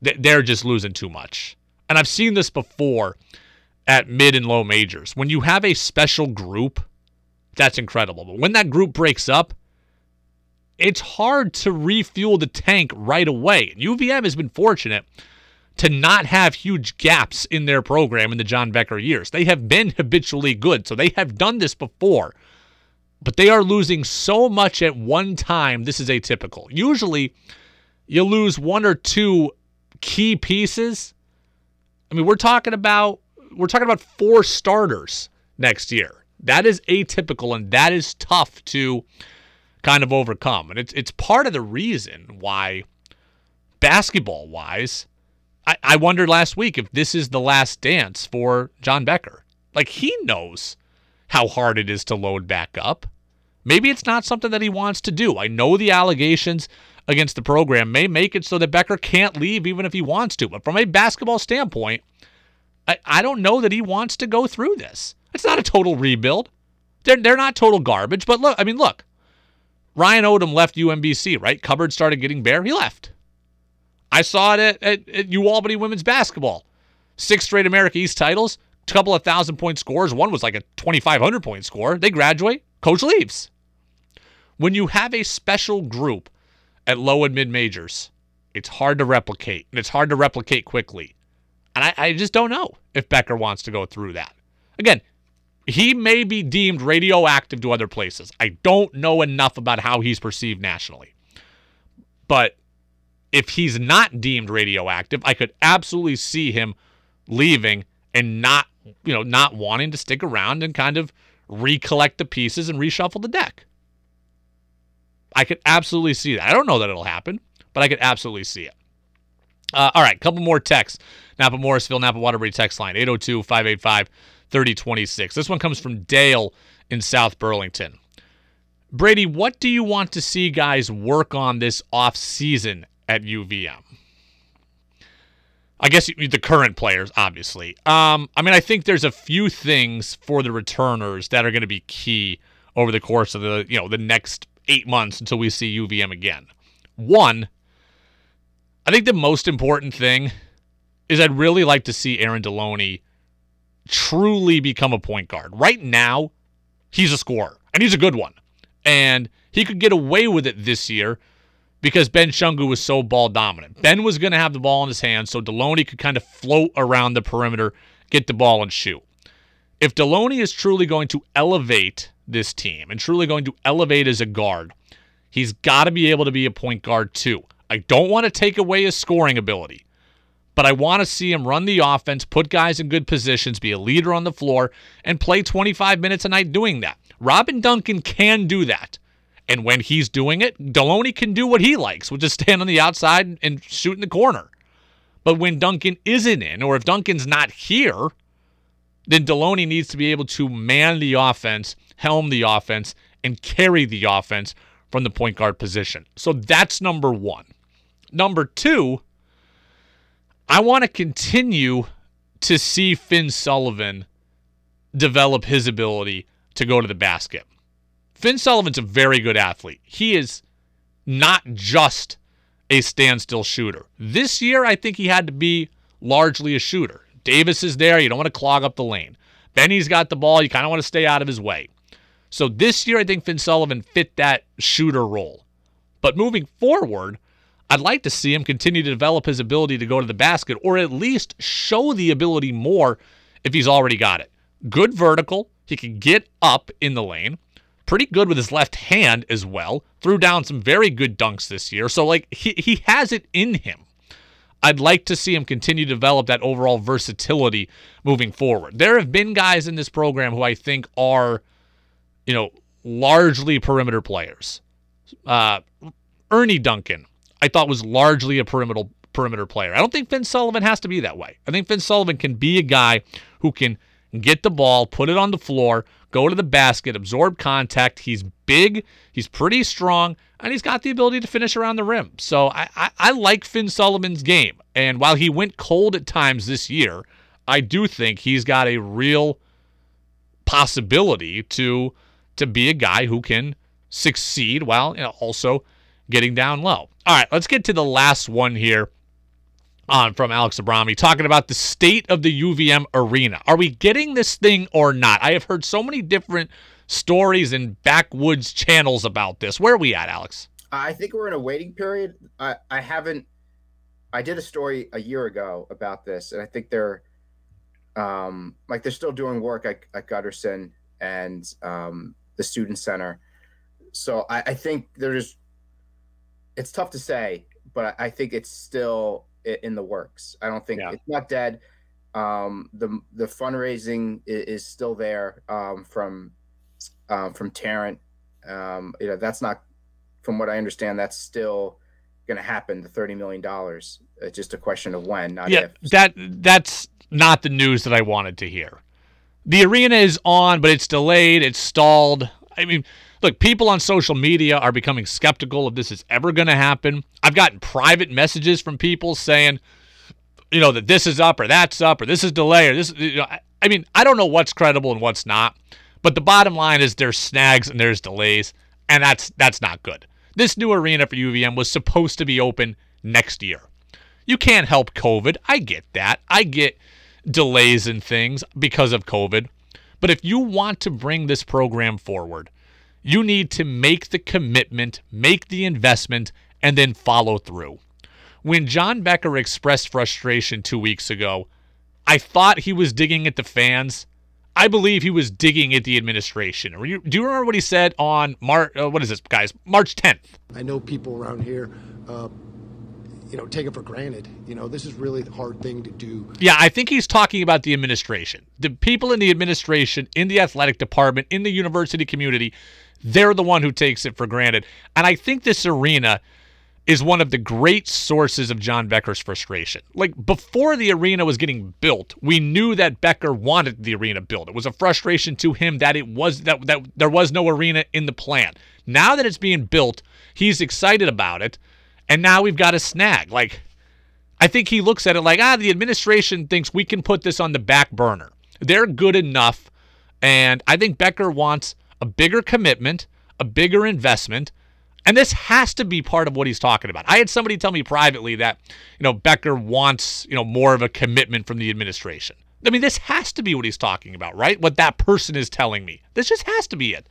they're just losing too much. And I've seen this before at mid and low majors. When you have a special group, that's incredible. But when that group breaks up, it's hard to refuel the tank right away. And UVM has been fortunate to not have huge gaps in their program in the John Becker years. They have been habitually good, so they have done this before. But they are losing so much at one time. This is atypical. Usually, you lose one or two key pieces. I mean, we're talking about we're talking about four starters next year. That is atypical and that is tough to kind of overcome. And it's it's part of the reason why basketball wise, I, I wondered last week if this is the last dance for John Becker. Like he knows how hard it is to load back up. Maybe it's not something that he wants to do. I know the allegations against the program may make it so that Becker can't leave even if he wants to. But from a basketball standpoint, I, I don't know that he wants to go through this. It's not a total rebuild. They're, they're not total garbage. But look, I mean, look, Ryan Odom left UMBC, right? Cupboard started getting bare. He left. I saw it at, at, at U Albany women's basketball. Six straight America East titles, couple of thousand point scores. One was like a 2,500 point score. They graduate, coach leaves. When you have a special group at low and mid majors, it's hard to replicate, and it's hard to replicate quickly. And I, I just don't know if Becker wants to go through that. Again, he may be deemed radioactive to other places. I don't know enough about how he's perceived nationally. But if he's not deemed radioactive, I could absolutely see him leaving and not, you know, not wanting to stick around and kind of recollect the pieces and reshuffle the deck. I could absolutely see that. I don't know that it'll happen, but I could absolutely see it. Uh, all right, couple more texts. Napa Morrisville, Napa Waterbury text line 802 585 3026. This one comes from Dale in South Burlington. Brady, what do you want to see guys work on this off season at UVM? I guess the current players, obviously. Um, I mean, I think there's a few things for the returners that are going to be key over the course of the you know the next eight months until we see UVM again. One, I think the most important thing is I'd really like to see Aaron Deloney truly become a point guard. Right now, he's a scorer, and he's a good one. And he could get away with it this year because Ben Shungu was so ball dominant. Ben was going to have the ball in his hands, so Deloney could kind of float around the perimeter, get the ball, and shoot. If Deloney is truly going to elevate this team and truly going to elevate as a guard, he's got to be able to be a point guard too. I don't want to take away his scoring ability, but I want to see him run the offense, put guys in good positions, be a leader on the floor, and play 25 minutes a night doing that. Robin Duncan can do that. And when he's doing it, Deloney can do what he likes, which is stand on the outside and shoot in the corner. But when Duncan isn't in, or if Duncan's not here, then Deloney needs to be able to man the offense, helm the offense, and carry the offense from the point guard position. So that's number one. Number two, I want to continue to see Finn Sullivan develop his ability to go to the basket. Finn Sullivan's a very good athlete. He is not just a standstill shooter. This year, I think he had to be largely a shooter. Davis is there. You don't want to clog up the lane. Benny's got the ball. You kind of want to stay out of his way. So this year, I think Finn Sullivan fit that shooter role. But moving forward, I'd like to see him continue to develop his ability to go to the basket or at least show the ability more if he's already got it. Good vertical. He can get up in the lane. Pretty good with his left hand as well. Threw down some very good dunks this year. So, like, he, he has it in him. I'd like to see him continue to develop that overall versatility moving forward. There have been guys in this program who I think are, you know, largely perimeter players. Uh, Ernie Duncan, I thought was largely a perimeter perimeter player. I don't think Finn Sullivan has to be that way. I think Finn Sullivan can be a guy who can get the ball, put it on the floor, go to the basket, absorb contact. He's big, he's pretty strong, and he's got the ability to finish around the rim. So I, I, I like Finn Sullivan's game. And while he went cold at times this year, I do think he's got a real possibility to to be a guy who can succeed while you know, also getting down low. All right, let's get to the last one here on from Alex Abrami talking about the state of the UVM arena. Are we getting this thing or not? I have heard so many different stories and backwoods channels about this. Where are we at, Alex? I think we're in a waiting period. I, I haven't. I did a story a year ago about this, and I think they're, um, like they're still doing work at, at Gutterson, and um, the student center. So I, I think there's it's tough to say, but I think it's still in the works. I don't think yeah. it's not dead. Um, the the fundraising is, is still there um, from um, from Tarrant. Um, you know that's not, from what I understand, that's still going to happen. The thirty million dollars. It's just a question of when, not yeah, if. That that's not the news that I wanted to hear. The arena is on, but it's delayed. It's stalled. I mean, look, people on social media are becoming skeptical if this is ever going to happen. I've gotten private messages from people saying, you know, that this is up or that's up or this is delay or this. You know, I mean, I don't know what's credible and what's not, but the bottom line is there's snags and there's delays, and that's that's not good. This new arena for UVM was supposed to be open next year. You can't help COVID. I get that. I get delays and things because of COVID. But if you want to bring this program forward, you need to make the commitment, make the investment, and then follow through. When John Becker expressed frustration two weeks ago, I thought he was digging at the fans. I believe he was digging at the administration. Do you remember what he said on March? Uh, what is this, guys? March 10th. I know people around here uh, you know, take it for granted. You know, this is really the hard thing to do. Yeah, I think he's talking about the administration. The people in the administration, in the athletic department, in the university community, they're the one who takes it for granted. And I think this arena is one of the great sources of John Becker's frustration. Like before the arena was getting built, we knew that Becker wanted the arena built. It was a frustration to him that it was that that there was no arena in the plan. Now that it's being built, he's excited about it and now we've got a snag. Like, I think he looks at it like, ah, the administration thinks we can put this on the back burner. They're good enough. And I think Becker wants a bigger commitment, a bigger investment. And this has to be part of what he's talking about. I had somebody tell me privately that, you know, Becker wants, you know, more of a commitment from the administration. I mean, this has to be what he's talking about, right? What that person is telling me. This just has to be it.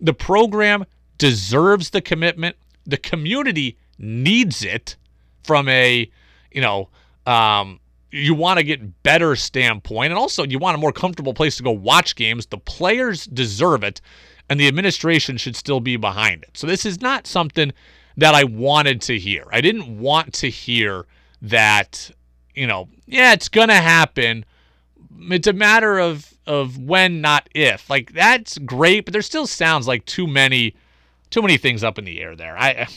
The program deserves the commitment. The community needs it from a, you know, um, you want to get better standpoint, and also you want a more comfortable place to go watch games. The players deserve it, and the administration should still be behind it. So this is not something that I wanted to hear. I didn't want to hear that, you know, yeah, it's gonna happen. It's a matter of of when, not if. Like that's great, but there still sounds like too many, too many things up in the air there. I [sighs]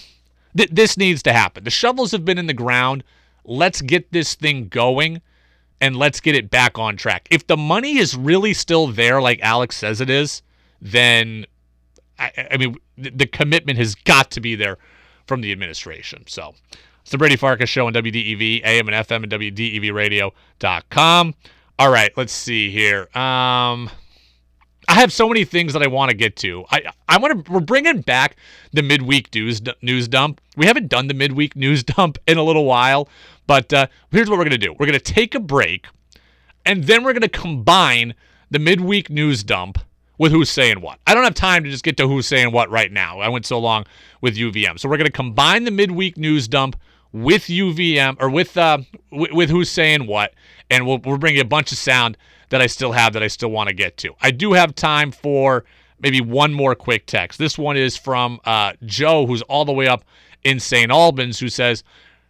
Th- this needs to happen. The shovels have been in the ground. Let's get this thing going and let's get it back on track. If the money is really still there, like Alex says it is, then I, I mean, the, the commitment has got to be there from the administration. So it's the Brady Farkas Show on WDEV, AM and FM, and WDEVradio.com. All right, let's see here. Um, I have so many things that I want to get to. I I want to. We're bringing back the midweek news news dump. We haven't done the midweek news [laughs] dump in a little while, but uh, here's what we're gonna do. We're gonna take a break, and then we're gonna combine the midweek news dump with who's saying what. I don't have time to just get to who's saying what right now. I went so long with UVM, so we're gonna combine the midweek news dump with UVM or with uh with, with who's saying what, and we'll we'll bring you a bunch of sound that I still have that I still want to get to. I do have time for maybe one more quick text. This one is from uh, Joe, who's all the way up in St. Albans, who says,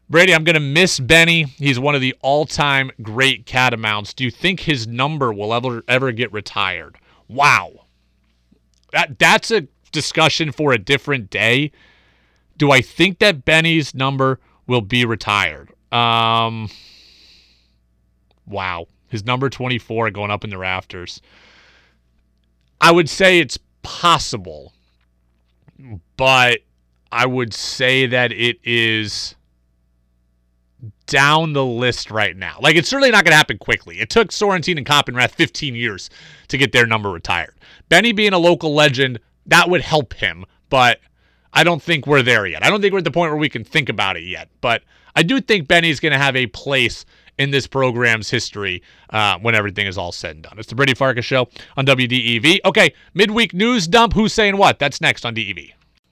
Brady, I'm going to miss Benny. He's one of the all time great catamounts. Do you think his number will ever, ever get retired? Wow. That, that's a discussion for a different day. Do I think that Benny's number will be retired? Um, wow his number 24 going up in the rafters. I would say it's possible, but I would say that it is down the list right now. Like it's certainly not going to happen quickly. It took Sorrentine and Coppenrath 15 years to get their number retired. Benny being a local legend, that would help him, but I don't think we're there yet. I don't think we're at the point where we can think about it yet. But I do think Benny's going to have a place in this program's history uh, when everything is all said and done. It's the Brady Farkas Show on WDEV. Okay, midweek news dump. Who's saying what? That's next on DEV.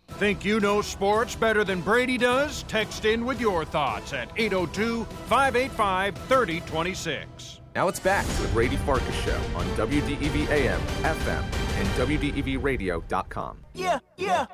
Think you know sports better than Brady does? Text in with your thoughts at 802 585 3026. Now it's back to the Brady Farkas Show on WDEV AM, FM, and WDEVradio.com. Yeah, yeah.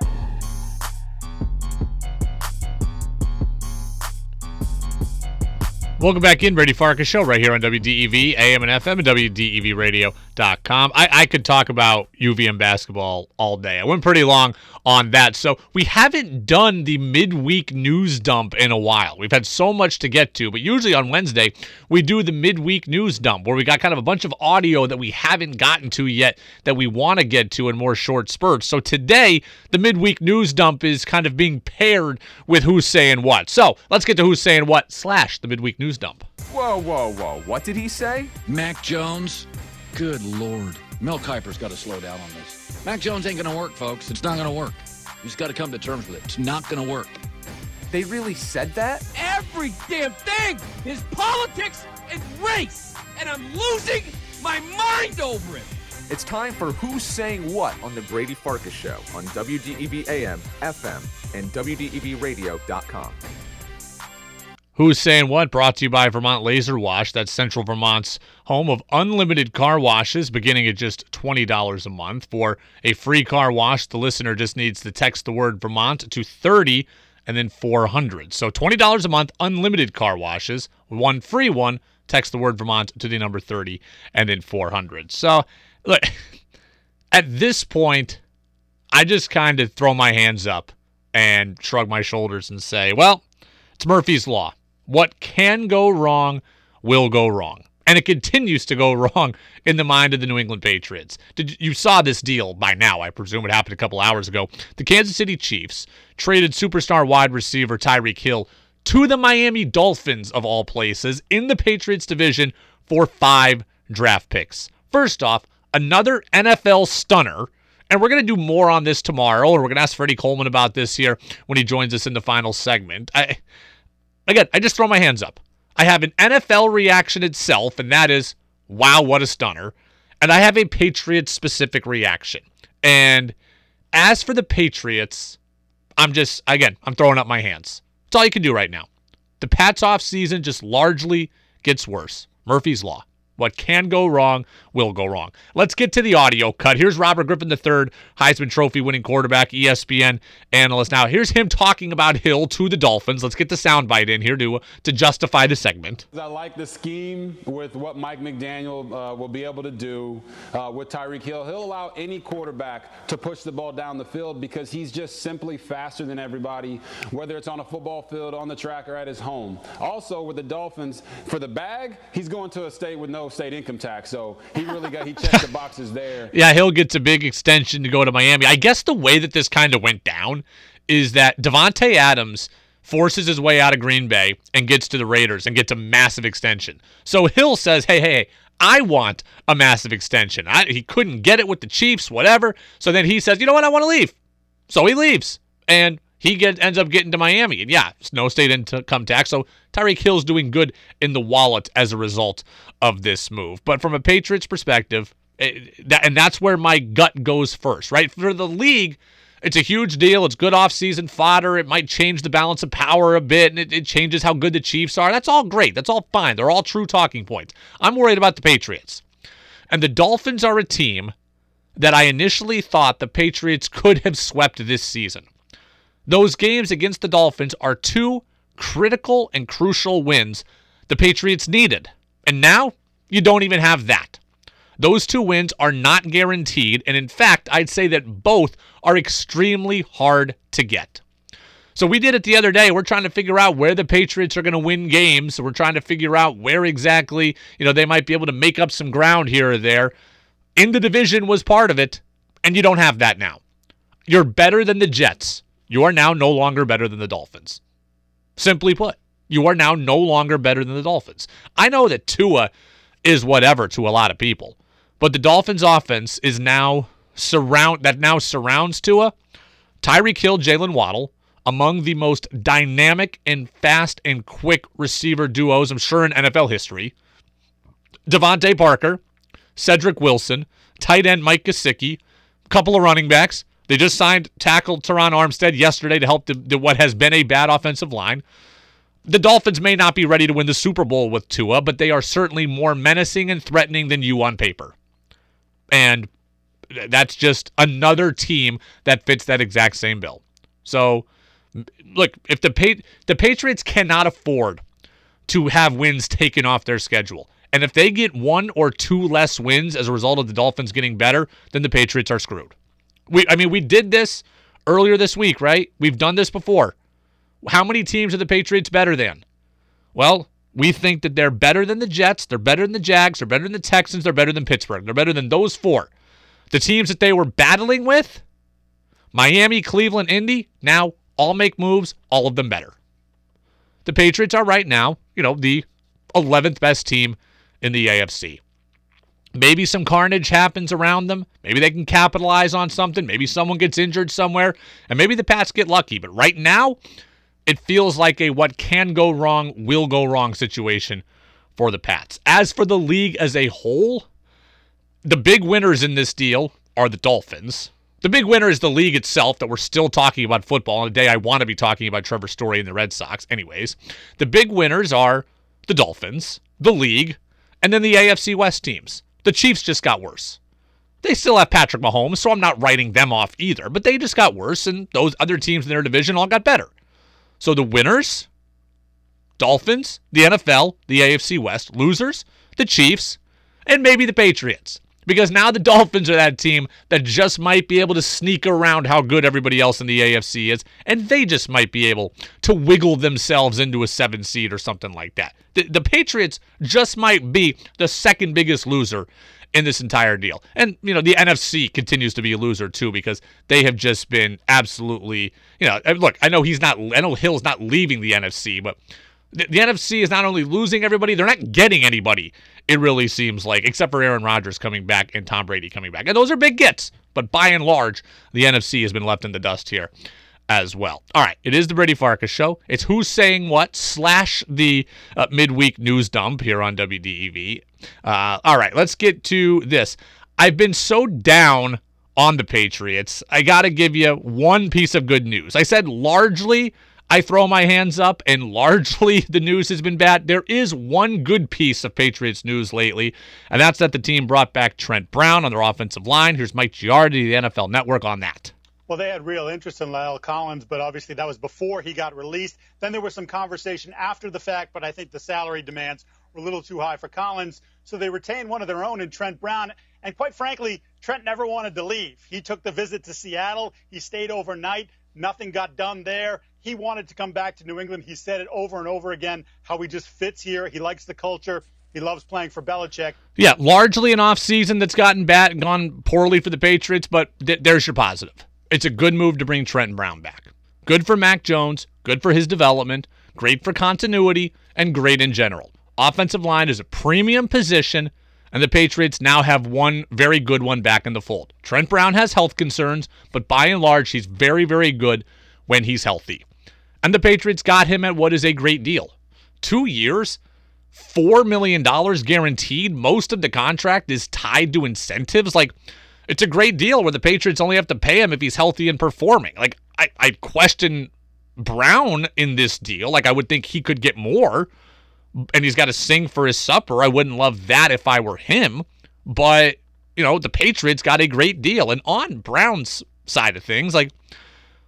Welcome back in, Brady Farkas Show, right here on WDEV, AM and FM, and WDEVradio.com. I, I could talk about UVM basketball all day. I went pretty long on that. So we haven't done the midweek news dump in a while. We've had so much to get to, but usually on Wednesday, we do the midweek news dump where we got kind of a bunch of audio that we haven't gotten to yet that we want to get to in more short spurts. So today, the midweek news dump is kind of being paired with who's saying what. So let's get to who's saying what slash the midweek news dump. Whoa, whoa, whoa. What did he say? Mac Jones? Good lord. Mel Kiper's got to slow down on this. Mac Jones ain't going to work, folks. It's not going to work. You just got to come to terms with it. It's not going to work. They really said that? Every damn thing is politics and race, and I'm losing my mind over it. It's time for Who's Saying What on the Brady Farkas Show on WDEV AM, FM, and WDEVradio.com. Who's Saying What? Brought to you by Vermont Laser Wash. That's Central Vermont's home of unlimited car washes beginning at just $20 a month. For a free car wash, the listener just needs to text the word Vermont to 30 and then 400. So $20 a month, unlimited car washes. One free one, text the word Vermont to the number 30 and then 400. So, look, [laughs] at this point, I just kind of throw my hands up and shrug my shoulders and say, well, it's Murphy's Law. What can go wrong will go wrong. And it continues to go [laughs] wrong in the mind of the New England Patriots. Did you saw this deal by now? I presume it happened a couple hours ago. The Kansas City Chiefs traded superstar wide receiver Tyreek Hill to the Miami Dolphins of all places in the Patriots division for five draft picks. First off, another NFL stunner. And we're going to do more on this tomorrow, or we're going to ask Freddie Coleman about this here when he joins us in the final segment. I, again, I just throw my hands up. I have an NFL reaction itself, and that is, wow, what a stunner. And I have a Patriots specific reaction. And as for the Patriots, I'm just, again, I'm throwing up my hands. That's all you can do right now. The Pats off season just largely gets worse. Murphy's Law. What can go wrong will go wrong. Let's get to the audio cut. Here's Robert Griffin III, Heisman Trophy winning quarterback, ESPN analyst. Now, here's him talking about Hill to the Dolphins. Let's get the soundbite in here to, to justify the segment. I like the scheme with what Mike McDaniel uh, will be able to do uh, with Tyreek Hill. He'll allow any quarterback to push the ball down the field because he's just simply faster than everybody, whether it's on a football field, on the track, or at his home. Also, with the Dolphins, for the bag, he's going to a state with no state income tax. So he really got he checked the boxes there. [laughs] Yeah, Hill gets a big extension to go to Miami. I guess the way that this kind of went down is that Davante Adams forces his way out of Green Bay and gets to the Raiders and gets a massive extension. So Hill says, "Hey, hey, I want a massive extension." I, he couldn't get it with the Chiefs, whatever. So then he says, "You know what? I want to leave." So he leaves, and he get, ends up getting to Miami. And yeah, Snow state income tax. So Tyreek Hill's doing good in the wallet as a result of this move. But from a Patriots perspective, it, that, and that's where my gut goes first, right? For the league, it's a huge deal. It's good offseason fodder. It might change the balance of power a bit, and it, it changes how good the Chiefs are. That's all great. That's all fine. They're all true talking points. I'm worried about the Patriots. And the Dolphins are a team that I initially thought the Patriots could have swept this season. Those games against the Dolphins are two critical and crucial wins the Patriots needed. And now you don't even have that. Those two wins are not guaranteed, and in fact, I'd say that both are extremely hard to get. So we did it the other day. We're trying to figure out where the Patriots are going to win games. So we're trying to figure out where exactly, you know, they might be able to make up some ground here or there. In the division was part of it, and you don't have that now. You're better than the Jets. You are now no longer better than the Dolphins. Simply put, you are now no longer better than the Dolphins. I know that Tua is whatever to a lot of people, but the Dolphins offense is now surround that now surrounds Tua. Tyreek Hill, Jaylen Waddle, among the most dynamic and fast and quick receiver duos, I'm sure, in NFL history. DeVante Parker, Cedric Wilson, tight end Mike Gesicki, couple of running backs. They just signed tackle Terron Armstead yesterday to help the, the, what has been a bad offensive line. the Dolphins may not be ready to win the Super Bowl with Tua, but they are certainly more menacing and threatening than you on paper. And that's just another team that fits that exact same bill. So, look, if the pa- the Patriots cannot afford to have wins taken off their schedule, and if they get one or two less wins as a result of the Dolphins getting better, then the Patriots are screwed. We, I mean, we did this earlier this week, right? We've done this before. How many teams are the Patriots better than? Well, we think that they're better than the Jets, they're better than the Jags, they're better than the Texans, they're better than Pittsburgh, they're better than those four. The teams that they were battling with, Miami, Cleveland, Indy, now all make moves, all of them better. The Patriots are right now, you know, the 11th best team in the AFC. Maybe some carnage happens around them. Maybe they can capitalize on something. Maybe someone gets injured somewhere. And maybe the Pats get lucky. But right now, it feels like a what can go wrong will go wrong situation for the Pats. As for the league as a whole, the big winners in this deal are the Dolphins. The big winner is the league itself that we're still talking about football on a day I want to be talking about Trevor Story and the Red Sox. Anyways, the big winners are the Dolphins, the league, and then the AFC West teams. The Chiefs just got worse. They still have Patrick Mahomes, so I'm not writing them off either, but they just got worse, and those other teams in their division all got better. So the winners, Dolphins, the NFL, the AFC West, losers, the Chiefs, and maybe the Patriots. Because now the [laughs] Dolphins are that team that just might be able to sneak around how good everybody else in the AFC is, and they just might be able to wiggle themselves into a seven seed or something like that. The, the Patriots just might be the second biggest loser in this entire deal. And, you know, the NFC continues to be a loser too because they have just been absolutely, you know, look, I know he's not, I know Hill's not leaving the NFC, but the, the NFC is not only losing everybody, they're not getting anybody it really seems like, except for Aaron Rodgers coming back and Tom Brady coming back. And those are big gets, but by and large, the NFC has been left in the dust here as well. All right, it is the Brady Farkas show. It's Who's Saying What slash the uh, midweek news dump here on WDEV. Uh, all right, let's get to this. I've been so down on the Patriots. I got to give you one piece of good news. I said largely I throw my hands up, and largely [laughs] the news has been bad. There is one good piece of Patriots news lately, and that's that the team brought back Trent Brown on their offensive line. Here's Mike Giardi, the NFL Network, on that. Well, they had real interest in La'el Collins, but obviously that was before he got released. Then there was some conversation after the fact, but I think the salary demands were a little too high for Collins. So they retained one of their own in Trent Brown. And quite frankly, Trent never wanted to leave. He took the visit to Seattle. He stayed overnight. Nothing got done there. He wanted to come back to New England. He said it over and over again how he just fits here. He likes the culture. He loves playing for Belichick. Yeah, largely an offseason that's gotten bad and gone poorly for the Patriots, but th- there's your positive. It's a good move to bring Trenton Brown back. Good for Mac Jones, good for his development, great for continuity, and great in general. Offensive line is a premium position, and the Patriots now have one very good one back in the fold. Trent Brown has health concerns, but by and large, he's very, very good when he's healthy. And the Patriots got him at what is a great deal. Two years, $4 million guaranteed. Most of the contract is tied to incentives. Like, it's a great deal where the Patriots only have to pay him if he's healthy and performing. Like, I, I question Brown in this deal. Like, I would think he could get more, and he's got to sing for his supper. I wouldn't love that if I were him. But, you know, the Patriots got a great deal. And on Brown's side of things, like,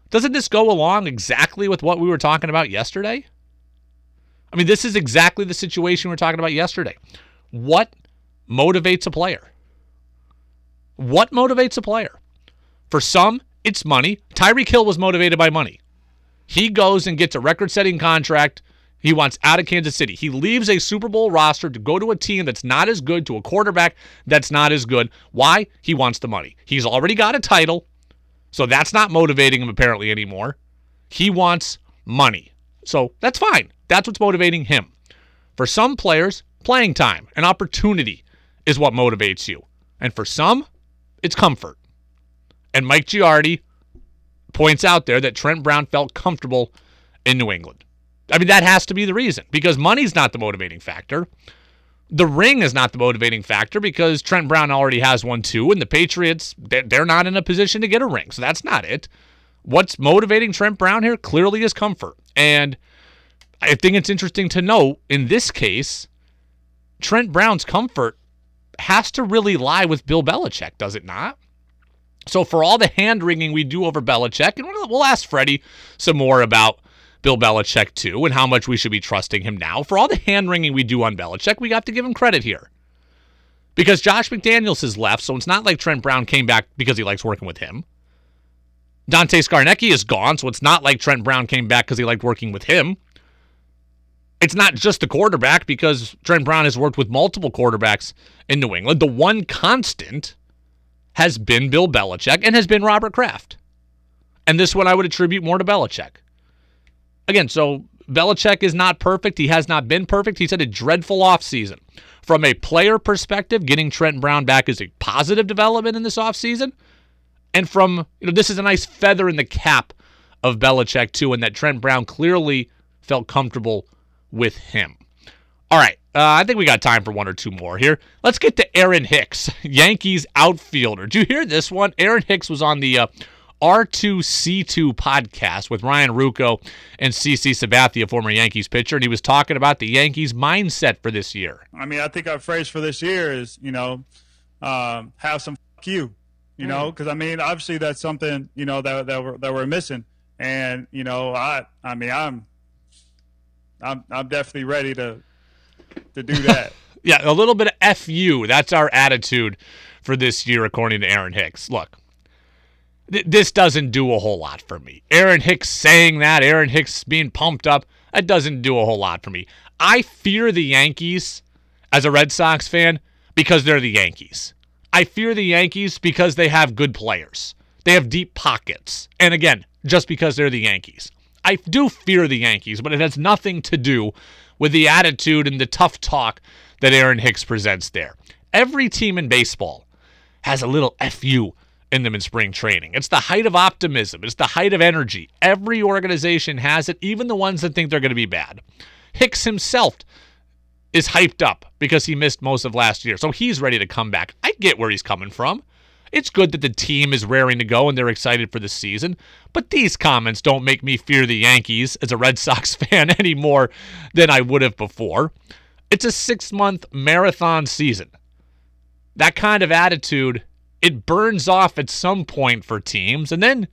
doesn't this go along exactly with what we were talking about yesterday? I mean, this is exactly the situation we were talking about yesterday. What motivates a player? What motivates a player? For some, it's money. Tyreek Hill was motivated by money. He goes and gets a record setting contract. He wants out of Kansas City. He leaves a Super Bowl roster to go to a team that's not as good, to a quarterback that's not as good. Why? He wants the money. He's already got a title. So that's not motivating him apparently anymore. He wants money. So that's fine. That's what's motivating him. For some players, playing time, an opportunity is what motivates you. And for some, it's comfort. And Mike Giardi points out there that Trent Brown felt comfortable in New England. I mean, that has to be the reason because money's not the motivating factor. The ring is not the motivating factor because Trent Brown already has one too, and the Patriots, they're not in a position to get a ring. So that's not it. What's motivating Trent Brown here clearly is comfort. And I think it's interesting to note in this case, Trent Brown's comfort has to really lie with Bill Belichick, does it not? So for all the hand wringing we do over Belichick, and we'll ask Freddie some more about Bill Belichick too and how much we should be trusting him now. For all the hand wringing we do on Belichick, we got to give him credit here. Because Josh McDaniels has left, so it's not like Trent Brown came back because he likes working with him. Dante Scarnecchia is gone, so it's not like Trent Brown came back because he liked working with him. It's not just the quarterback because Trent Brown has worked with multiple quarterbacks in New England. The one constant has been Bill Belichick and has been Robert Kraft. And this one I would attribute more to Belichick. Again, so Belichick is not perfect. He has not been perfect. He's had a dreadful offseason. From a player perspective, getting Trent Brown back is a positive development in this offseason. And from, you know, this is a nice feather in the cap of Belichick, too, and that Trent Brown clearly felt comfortable with him. All right. Uh, I think we got time for one or two more here. Let's get to Aaron Hicks, [laughs] Yankees outfielder. Did you hear this one? Aaron Hicks was on the uh, R2C2 podcast with Ryan Ruocco and CC Sabathia, former Yankees pitcher, and he was talking about the Yankees' mindset for this year. I mean, I think our phrase for this year is, you know, um, have some fuck you, you know, because I mean, obviously that's something you know that that we're, that we're missing, and you know, I I mean, I'm I'm I'm definitely ready to to do [laughs] that. yeah, a little bit of fu. That's our attitude for this year, according to Aaron Hicks. Look, th- this doesn't do a whole lot for me. Aaron Hicks saying that, Aaron Hicks being pumped up, that doesn't do a whole lot for me. I fear the Yankees as a Red Sox fan because they're the Yankees. I fear the Yankees because they have good players. They have deep pockets. And again, just because they're the Yankees. I do fear the Yankees, but it has nothing to do with the attitude and the tough talk that Aaron Hicks presents there. Every team in baseball has a little FU in them in spring training. It's the height of optimism, it's the height of energy. Every organization has it, even the ones that think they're going to be bad. Hicks himself is hyped up because he missed most of last year, so he's ready to come back. I get where he's coming from. It's good that the team is raring to go and they're excited for the season, but these comments don't make me fear the Yankees as a Red [laughs] Sox fan any more than I would have before. It's a six month marathon season. That kind of attitude, it burns off at some point for teams, and then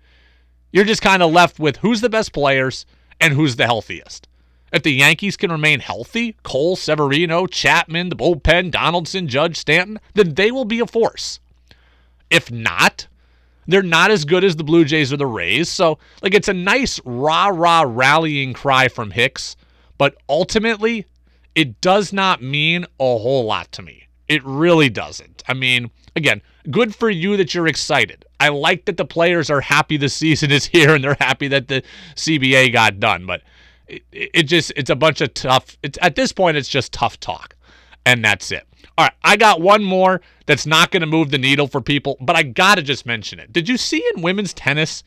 you're just kind of left with who's the best players and who's the healthiest. If the Yankees can remain healthy, Cole, Severino, Chapman, the bullpen, Donaldson, Judge, Stanton, then they will be a force. If not, they're not as good as the Blue Jays or the Rays. So, like, it's a nice rah rah rallying cry from Hicks, but ultimately, it does not mean a whole lot to me. It really doesn't. I mean, again, good for you that you're excited. I like that the players are happy the season is here and they're happy that the CBA got done, but it, it just it's a bunch of tough. It's at this point it's just tough talk, and that's it. All right, I got one more that's not going to move the needle for people, but I got to just mention it. Did you see in women's tennis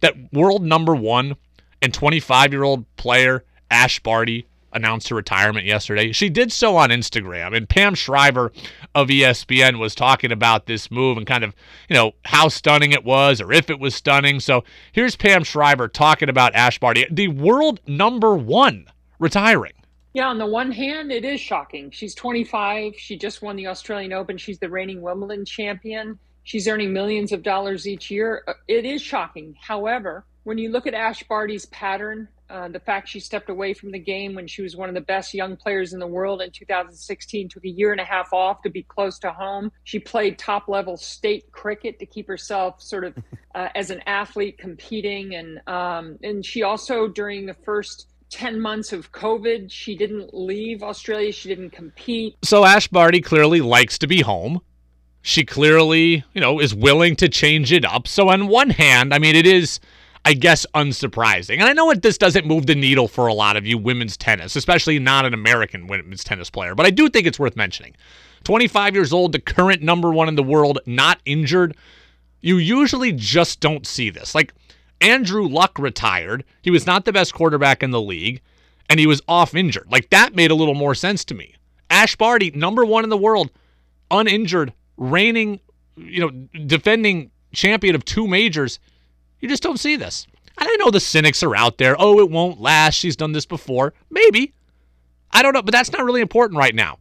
that world number one and 25 year old player Ash Barty announced her retirement yesterday? She did so on Instagram, and Pam Shriver of ESPN was talking about this move and kind of, you know, how stunning it was or if it was stunning. So here's Pam Shriver talking about Ash Barty, the world number one, retiring. Yeah, on the one hand, it is shocking. She's 25. She just won the Australian Open. She's the reigning Wimbledon champion. She's earning millions of dollars each year. Uh, It is shocking. However, when you look at Ash Barty's pattern, uh, the fact she stepped away from the game when she was one of the best young players in the world in 2016, took a year and a half off to be close to home. She played top level state cricket to keep herself sort of [laughs] uh, as an athlete competing, and um, and she also during the first 10 months of COVID. She didn't leave Australia. She didn't compete. So Ash Barty clearly likes to be home. She clearly, you know, is willing to change it up. So on one hand, I mean, it is, I guess, unsurprising. And I know it, this doesn't move the needle for a lot of you women's tennis, especially not an American women's tennis player. But I do think it's worth mentioning. 25 years old, the current number one in the world, not injured. You usually just don't see this. Like Andrew Luck retired. He was not the best quarterback in the league, and he was off injured. Like that made a little more sense to me. Ash Barty, number one in the world, uninjured, reigning, you know, defending champion of two majors. You just don't see this. And I know the cynics are out there. Oh, it won't last. She's done this before. Maybe. I don't know, but that's not really important right now.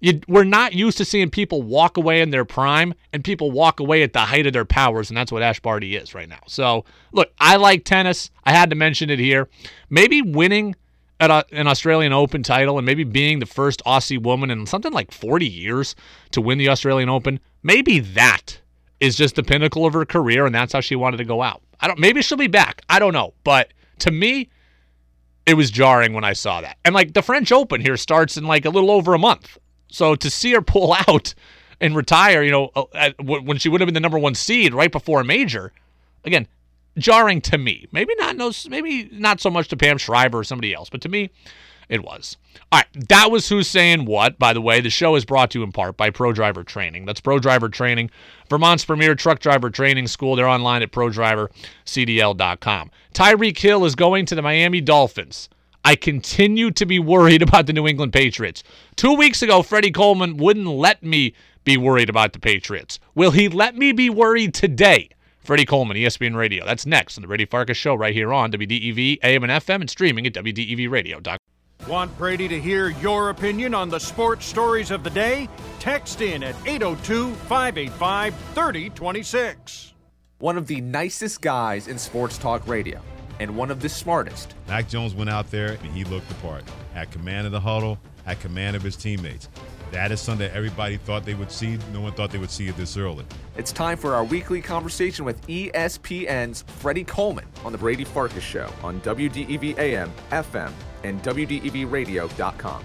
You, we're not used to seeing people walk away in their prime and people walk away at the height of their powers, and that's what Ash Barty is right now. So, look, I like tennis. I had to mention it here. Maybe winning at a, an Australian Open title and maybe being the first Aussie woman in something like 40 years to win the Australian Open, maybe that is just the pinnacle of her career, and that's how she wanted to go out. I don't. Maybe she'll be back. I don't know, but to me, it was jarring when I saw that. And like the French Open here starts in like a little over a month. So to see her pull [laughs] out and retire, you know, uh, when she would have been the number one seed right before a major, again, jarring to me. Maybe not no, maybe not so much to Pam Shriver or somebody else, but to me, it was. All right, that was who's saying what. By the way, the show is brought to you in part by Pro Driver Training. That's Pro Driver Training, Vermont's premier truck driver training school. They're online at prodrivercdl.com. Tyreek Hill is going to the Miami Dolphins. I continue to be worried [laughs] about the New England Patriots. Two weeks ago, Freddie Coleman wouldn't let me be worried about the Patriots. Will he let me be worried today? Freddie Coleman, ESPN Radio. That's next on the Brady Farkas Show right here on WDEV, AM and FM, and streaming at WDEVradio.com. Want Brady to hear your opinion on the sports stories of the day? Text in at 802 585 3026. One of the nicest guys in sports talk radio, and one of the smartest. Mac Jones went out there and he looked the part. Had command of the huddle, had command of his teammates. That is something that everybody thought they would see. No one thought they would see it this early. It's time for our weekly conversation with ESPN's Freddie Coleman on the Brady Farkas Show on WDEV AM, FM, and WDEVradio.com.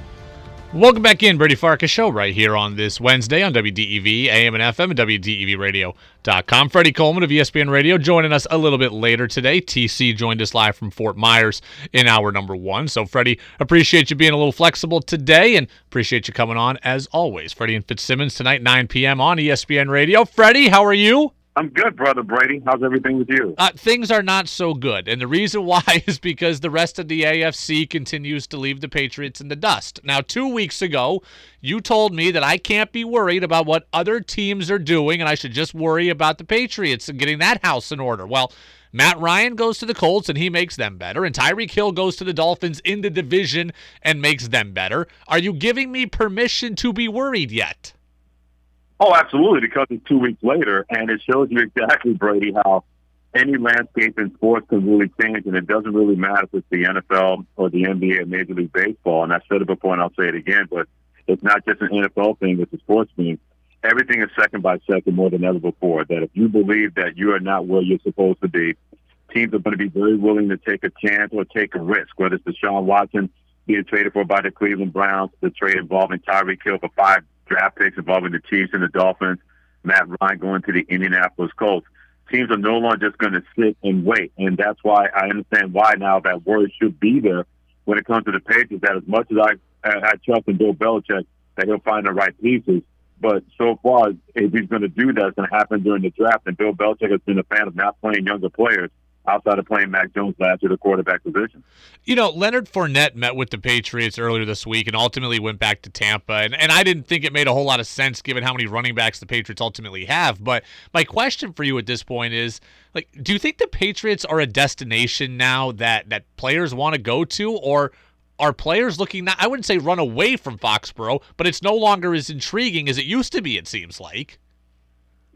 Welcome back in, Brady Farkas Show, right here on this Wednesday on WDEV, AM and FM, and WDEVradio.com. Freddie Coleman of ESPN Radio joining us a little bit later today. TC joined us live from Fort Myers in hour number one. So, Freddie, appreciate you being a little flexible today and appreciate you coming on as always. Freddie and Fitzsimmons tonight, 9 p.m. on ESPN Radio. Freddie, how are you? I'm good, brother Brady. How's everything with you? Uh, things are not so good. And the reason [laughs] why is because the rest of the AFC continues to leave the Patriots in the dust. Now, two weeks ago, you told me that I can't be worried about what other teams are doing and I should just worry about the Patriots and getting that house in order. Well, Matt Ryan goes to the Colts and he makes them better, and Tyreek Hill goes to the Dolphins in the division and makes them better. Are you giving me permission to be worried yet? Oh, absolutely, because it's two weeks later, and it shows you exactly, Brady, how any landscape in sports can really change, and it doesn't really matter if it's the NFL or the NBA or Major League Baseball. And I said it before, and I'll say it again, but it's not just an NFL thing; it's a sports thing. Everything is second by second more than ever before. That if you believe that you are not where you're supposed to be, teams are going to be very willing to take a chance or take a risk. Whether it's Deshaun Watson being traded for by the Cleveland Browns, the trade involving Tyreek Hill for five draft picks involving the Chiefs and the Dolphins, Matt Ryan going to the Indianapolis Colts. Teams are no longer just going to sit and wait, and that's why I understand why now that word should be there when it comes to the Patriots. That as much as I I trust in Bill Belichick that he'll find the right pieces, but so far if he's going to do that, it's going to happen during the draft. And Bill Belichick has been a fan of not playing younger players outside of playing Mac Jones last year, the quarterback position. You know, Leonard Fournette met with the Patriots earlier this week and ultimately went back to Tampa. And, and I didn't think it made a whole lot of sense given how many running backs the Patriots ultimately have. But my question for you at this point is like, do you think the Patriots are a destination now that, that players want to go to? Or are players looking not I wouldn't say run away from Foxborough, but it's no longer as intriguing as it used to be, it seems like.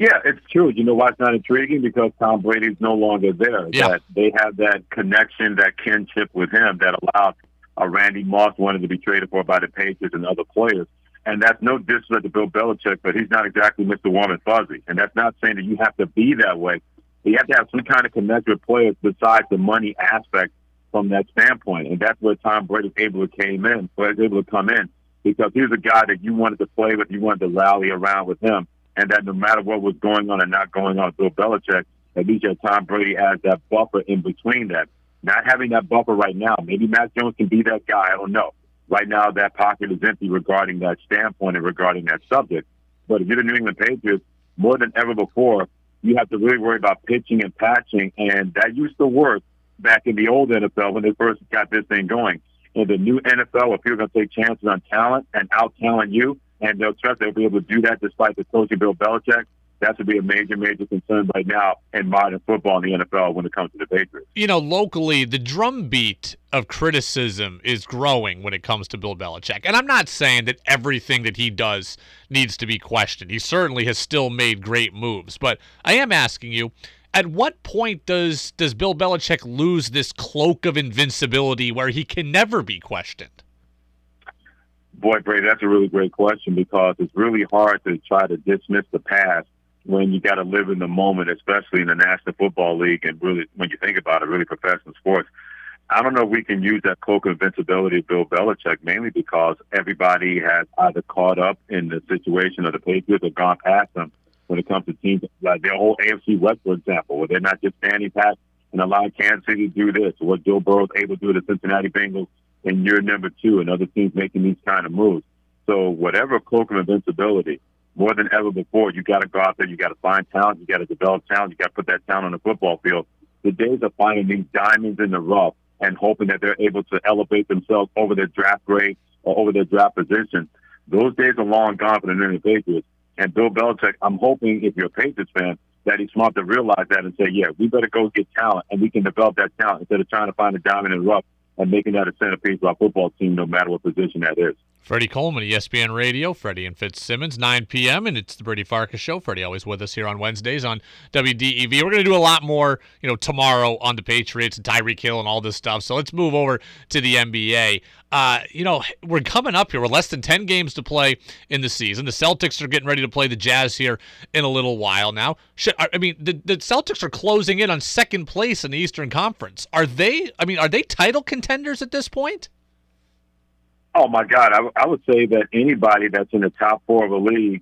Yeah, it's true. You know why it's not intriguing? Because Tom Brady's no longer there. Yeah. That they have that connection, that kinship with him that allowed uh, Randy Moss wanted to be traded for by the Patriots and other players. And that's no disrespect to Bill Belichick, but he's not exactly Mr. Warm and Fuzzy. And that's not saying that you have to be that way. You have to have some kind of connection with players besides the money aspect from that standpoint. And that's where Tom Brady was able to came in, was able to come in because he was a guy that you wanted to play with, you wanted to rally around with him and that no matter what was going on and not going on Bill Belichick, at least your Tom Brady has that buffer in between that. Not having that buffer right now, maybe Matt Jones can be that guy. I don't know. Right now, that pocket is empty regarding that standpoint and regarding that subject. But if you're the New England Patriots, more than ever before, you have to really worry about pitching and patching, and that used to work back in the old NFL when they first got this thing going. In the new NFL, where people are going to take chances on talent and out talent you, and they'll trust they'll be able to do that despite the coach Bill Belichick. that would be a major, major concern right now in modern football in the NFL when it comes to the Patriots. You know, locally, the drumbeat of criticism is growing when it comes to Bill Belichick. And I'm not saying that everything that he does needs to be questioned. He certainly has still made great moves. But I am asking you, at what point does does Bill Belichick lose this cloak of invincibility where he can never be questioned? Boy, Brady, that's a really great question because it's really hard to try to dismiss the past when you got to live in the moment, especially in the National Football League, and really, when you think about it, really professional sports. I don't know if we can use that cloak of invincibility of Bill Belichick, mainly because everybody has either caught up in the situation of the Patriots or gone past them when it comes to teams like their whole AFC West, for example, where they're not just standing pat and allowing Kansas City to do this, what Joe Burrow was able to do to the Cincinnati Bengals in year number two, and other teams making these kind of moves. So whatever cloak of invincibility, more than ever before, you got to go out there, you got to find talent, you got to develop talent, you got to put that talent on the football field. The days of finding these diamonds in the rough and hoping that they're able to elevate themselves over their draft grade or over their draft position, those days are long gone for the New England Patriots. And Bill Belichick, I'm hoping if you're a Patriots fan, that he's smart to realize that and say, yeah, we better go get talent and we can develop that talent instead of trying to find a diamond in the rough and making that a centerpiece of our football team, no matter what position that is. Freddie Coleman, ESPN Radio, Freddie and Fitzsimmons, 9 p.m. and it's the Brady Farkas Show. Freddie always with us here on Wednesdays on WDEV. We're going to do a lot more, you know, tomorrow on the Patriots and Tyreek Hill and all this stuff. So let's move over to the NBA. Uh, you know, we're coming up here. We're less than 10 games to play in the season. The Celtics are getting ready to play the Jazz here in a little while now. I mean, the, the Celtics are closing in on second place in the Eastern Conference. Are they, I mean, are they title contenders at this point? Oh my God, I, I would say that anybody that's in the top four of a league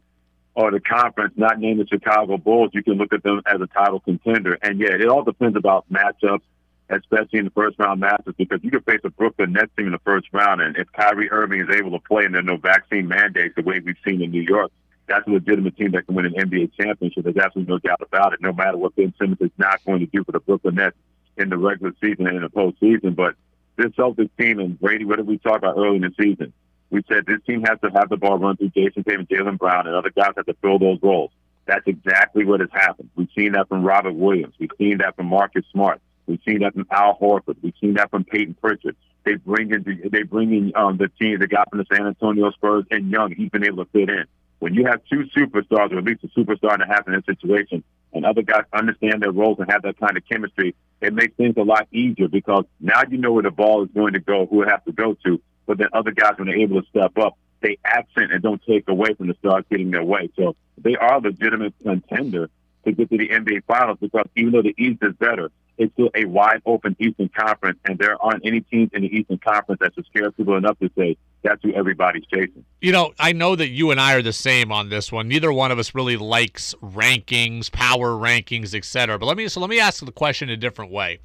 or the conference, not named the Chicago Bulls, you can look at them as a title contender. And yeah, it all depends about matchups, especially in the first round matchups, because you can face a Brooklyn Nets team in the first round, and if Kyrie Irving is able to play and there's no vaccine mandates the way we've seen in New York, that's a legitimate team that can win an NBA championship. There's absolutely no doubt about it. No matter what Ben Simmons is not going to do for the Brooklyn Nets in the regular season and in the postseason, but this Celtics team and Brady, what did we talk about early in the season? We said this team has to have the ball run through Jayson Tatum, Jaylen Brown, and other guys have to fill those roles. That's exactly what has happened. We've seen that from Robert Williams. We've seen that from Marcus Smart. We've seen that from Al Horford. We've seen that from Payton Pritchard. They bring in they bring in um, the team that got from the San Antonio Spurs and Young. He's been able to fit in. When you have two superstars, or at least a superstar in a half in that situation, and other guys understand their roles and have that kind of chemistry, it makes things a lot easier because now you know where the ball is going to go, who it has to go to. But then other guys, when they're able to step up, they absent and don't take away from the stars getting their way. So they are a legitimate contender to get to the NBA Finals because even though the East is better, it's still a wide open Eastern Conference, and there aren't any teams in the Eastern Conference that should scare people enough to say that's who everybody's chasing. You know, I know that you and I are the same on this one. Neither one of us really likes rankings, power rankings, etc. But let me so let me ask the question a different way.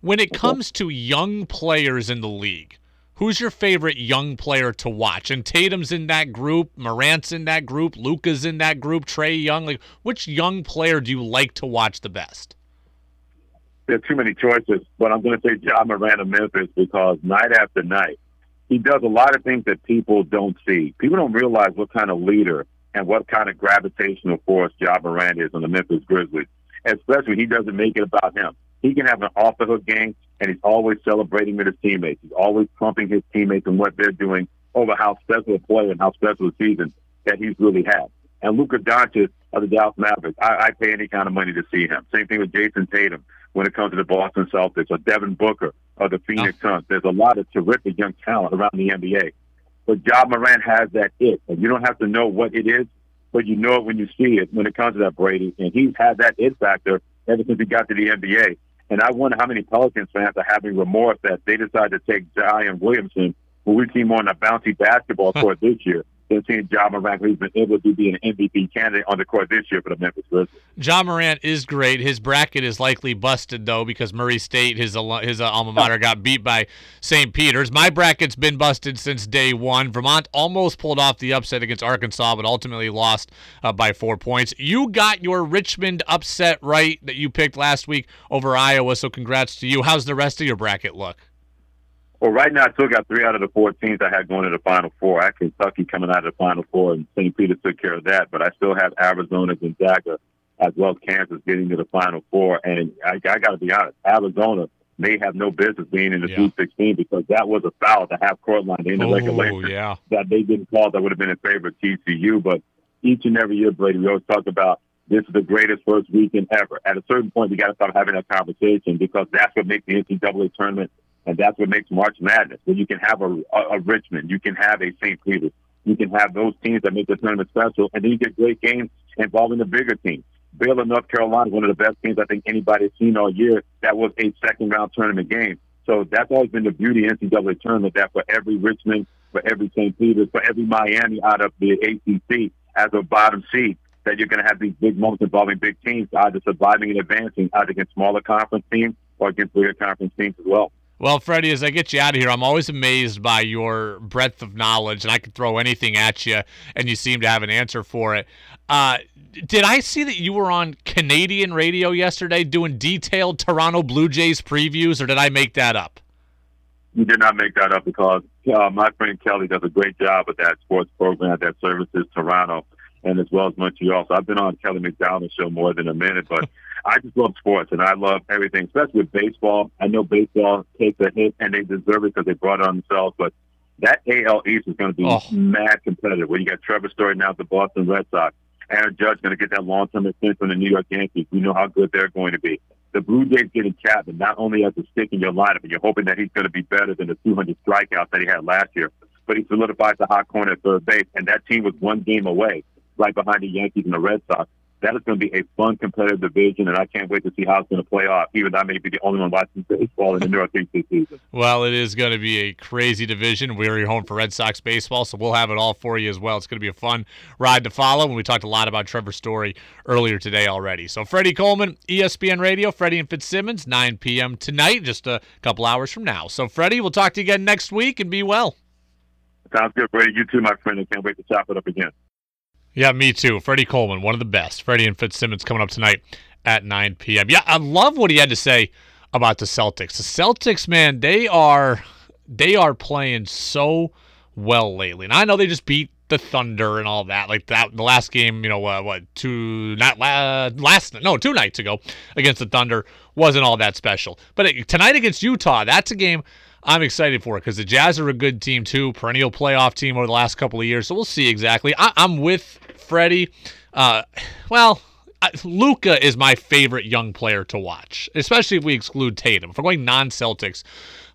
When it comes to young players in the league, who's your favorite young player to watch? And Tatum's in that group, Morant's in that group, Luka's in that group, Trae Young. Like, which young player do you like to watch the best? There are too many choices, but I'm going to say Ja Morant of Memphis because night after night, he does a lot of things that people don't see. People don't realize what kind of leader and what kind of gravitational force Ja Morant is on the Memphis Grizzlies, especially he doesn't make it about him. He can have an off the hook game, and he's always celebrating with his teammates. He's always pumping his teammates and what they're doing over how special a player and how special a season that he's really had. And Luka Doncic of the Dallas Mavericks, I, I pay any kind of money to see him. Same thing with Jayson Tatum when it comes to the Boston Celtics or Devin Booker or the Phoenix oh. Suns. There's a lot of terrific young talent around the NBA. But Ja Morant has that it. And you don't have to know what it is, but you know it when you see it when it comes to that Brady. And he's had that it factor ever since he got to the NBA. And I wonder how many Pelicans fans are having remorse that they decided to take Zion Williamson, who we've seen more on a bouncy basketball court this year, seeing Ja Morant, who's been able to be an MVP candidate on the court this year for the Memphis Grizzlies. Ja Morant is great. His bracket is likely busted though because Murray State, his his uh, alma mater, got beat by St. Peter's. My bracket's been busted since day one. Vermont almost pulled off the upset against Arkansas, but ultimately lost uh, by four points. You got your Richmond upset right that you picked last week over Iowa, so congrats to you. How's the rest of your bracket look? Well, right now I still got three out of the four teams I had going to the Final Four. I had Kentucky coming out of the Final Four, and St. Peter took care of that. But I still have Arizona, Gonzaga, as well as Kansas getting to the Final Four. And I, I got to be honest, Arizona may have no business being in the Yeah. Sweet 16 because that was a foul to have Cortland in the regulation yeah. that they didn't call that would have been in favor of TCU. But each and every year, Brady, we always talk about this is the greatest first weekend ever. At a certain point, we got to start having that conversation because that's what makes the NCAA tournament and that's what makes March Madness. Where you can have a, a, a Richmond, you can have a St. Peter's, you can have those teams that make the tournament special, and then you get great games involving the bigger teams. Baylor, North Carolina, one of the best teams I think anybody has seen all year. That was a second round tournament game. So that's always been the beauty of NCAA tournament that for every Richmond, for every St. Peter's, for every Miami out of the ACC as a bottom seed, that you're going to have these big moments involving big teams, either surviving and advancing, either against smaller conference teams or against bigger conference teams as well. Well, Freddie, as I get you out of here, I'm always amazed by your breadth of knowledge, and I could throw anything at you, and you seem to have an answer for it. Uh, did I see that you were on Canadian radio yesterday doing detailed Toronto Blue Jays previews, or did I make that up? You did not make that up because uh, my friend Kelly does a great job with that sports program that services Toronto and as well as Montreal. So I've been on Kelly McDonald's show more than a minute, but I just love sports and I love everything, especially with baseball. I know baseball takes a hit and they deserve it because they brought it on themselves, but that AL East is going to be Oh. mad competitive. Where you got Trevor Story now at the Boston Red Sox, Aaron Judge going to get that long-term extension from the New York Yankees. We know how good they're going to be. The Blue Jays getting Chapman not only as a stick in your lineup, but you're hoping that he's going to be better than the 200 strikeouts that he had last year. But he solidifies the hot corner at third base, and that team was one game away, right behind the Yankees and the Red Sox. That is going to be a fun, competitive division, and I can't wait to see how it's going to play off. Even though I may be the only one watching baseball in the Northeast this season. Well, it is going to be a crazy division. We're your home for Red Sox baseball, so we'll have it all for you as well. It's going to be a fun ride to follow. And we talked a lot about Trevor Story earlier today already. So, Freddie Coleman, ESPN Radio, Freddie and Fitzsimmons, 9 p.m. tonight, just a couple hours from now. So, Freddie, we'll talk to you again next week and be well. Sounds good, Brady. You too, my friend. I can't wait to chop it up again. Yeah, me too. Freddie Coleman, one of the best. Freddie and Fitzsimmons coming up tonight at 9 p.m. Yeah, I love what he had to say about the Celtics. The Celtics, man, they are they are playing so well lately. And I know they just beat the Thunder and all that. Like that the last game, you know, uh, what, two not la- last no, two nights ago against the Thunder wasn't all that special. But uh, tonight against Utah, that's a game I'm excited for it because the Jazz are a good team too, perennial playoff team over the last couple of years. So we'll see exactly. I, I'm with Freddie. Uh, well, Luka is my favorite young player to watch, especially if we exclude Tatum. If we're going non-Celtics,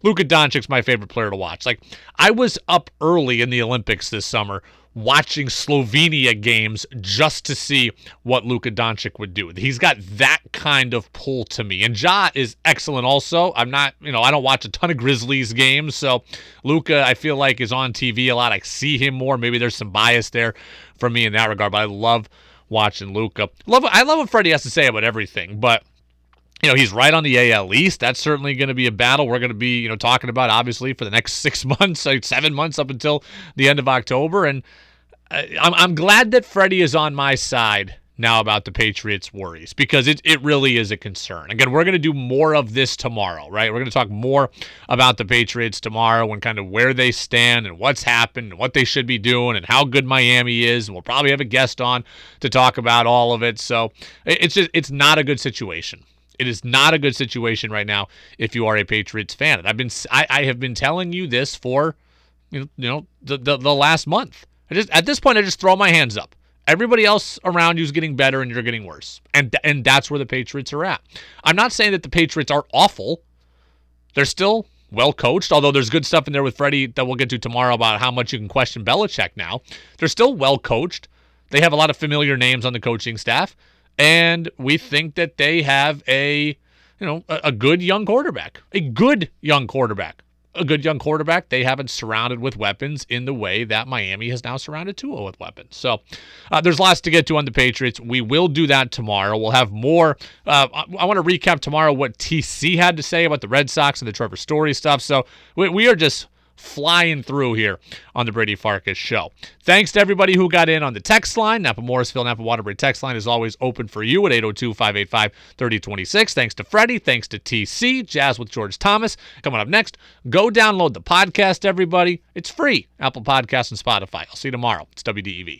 Luka Doncic's my favorite player to watch. Like I was up early in the Olympics this summer watching Slovenia games just to see what Luka Doncic would do. He's got that kind of pull to me. And Ja is excellent also. I'm not, you know, I don't watch a ton of Grizzlies games, so Luka I feel like is on TV a lot. I see him more. Maybe there's some bias there for me in that regard, but I love watching Luka. Love I love what Freddie has to say about everything, but you know, he's right on the AL East. That's certainly going to be a battle we're going to be, you know, talking about obviously for the next [laughs] six months, like seven months up until the end of October. And uh, I'm, I'm glad that Freddie is on my side now about the Patriots' worries because it, it really is a concern. Again, we're going to do more of this tomorrow, right? We're going to talk more about the Patriots tomorrow and kind of where they stand and what's happened and what they should be doing and how good Miami is. And we'll probably have a guest on to talk about all of it. So it's just, it's not a good situation. It is not a good situation right now if you are a Patriots fan. I've been I, I have been telling you this for you know, you know the, the the last month. I just at this point I just throw my hands up. Everybody else around you is getting better and you're getting worse. And and that's where the Patriots are at. I'm not saying that the Patriots are awful. They're still well coached, although there's good stuff in there with Freddie that we'll get to tomorrow about how much you can question Belichick now. They're still well coached. They have a lot of familiar names on the coaching staff and we think that they have a you know a, a, good young quarterback a good young quarterback. A good young quarterback they haven't surrounded with weapons in the way that miami has now surrounded Tua with weapons. So uh, there's lots to get to on the patriots. We will do that tomorrow. We'll have more uh, i, I want to recap tomorrow what tc had to say about the red sox and the trevor story stuff. So we, we are just flying through here on the Brady Farkas show. Thanks to everybody who got in on the text line. Napa Morrisville, Napa Waterbury text line is always open for you at 802-585-3026. Thanks to Freddie. Thanks to TC. Jazz with George Thomas. Coming up next, go download the podcast, everybody. It's free. Apple Podcasts and Spotify. I'll see you tomorrow. It's WDEV.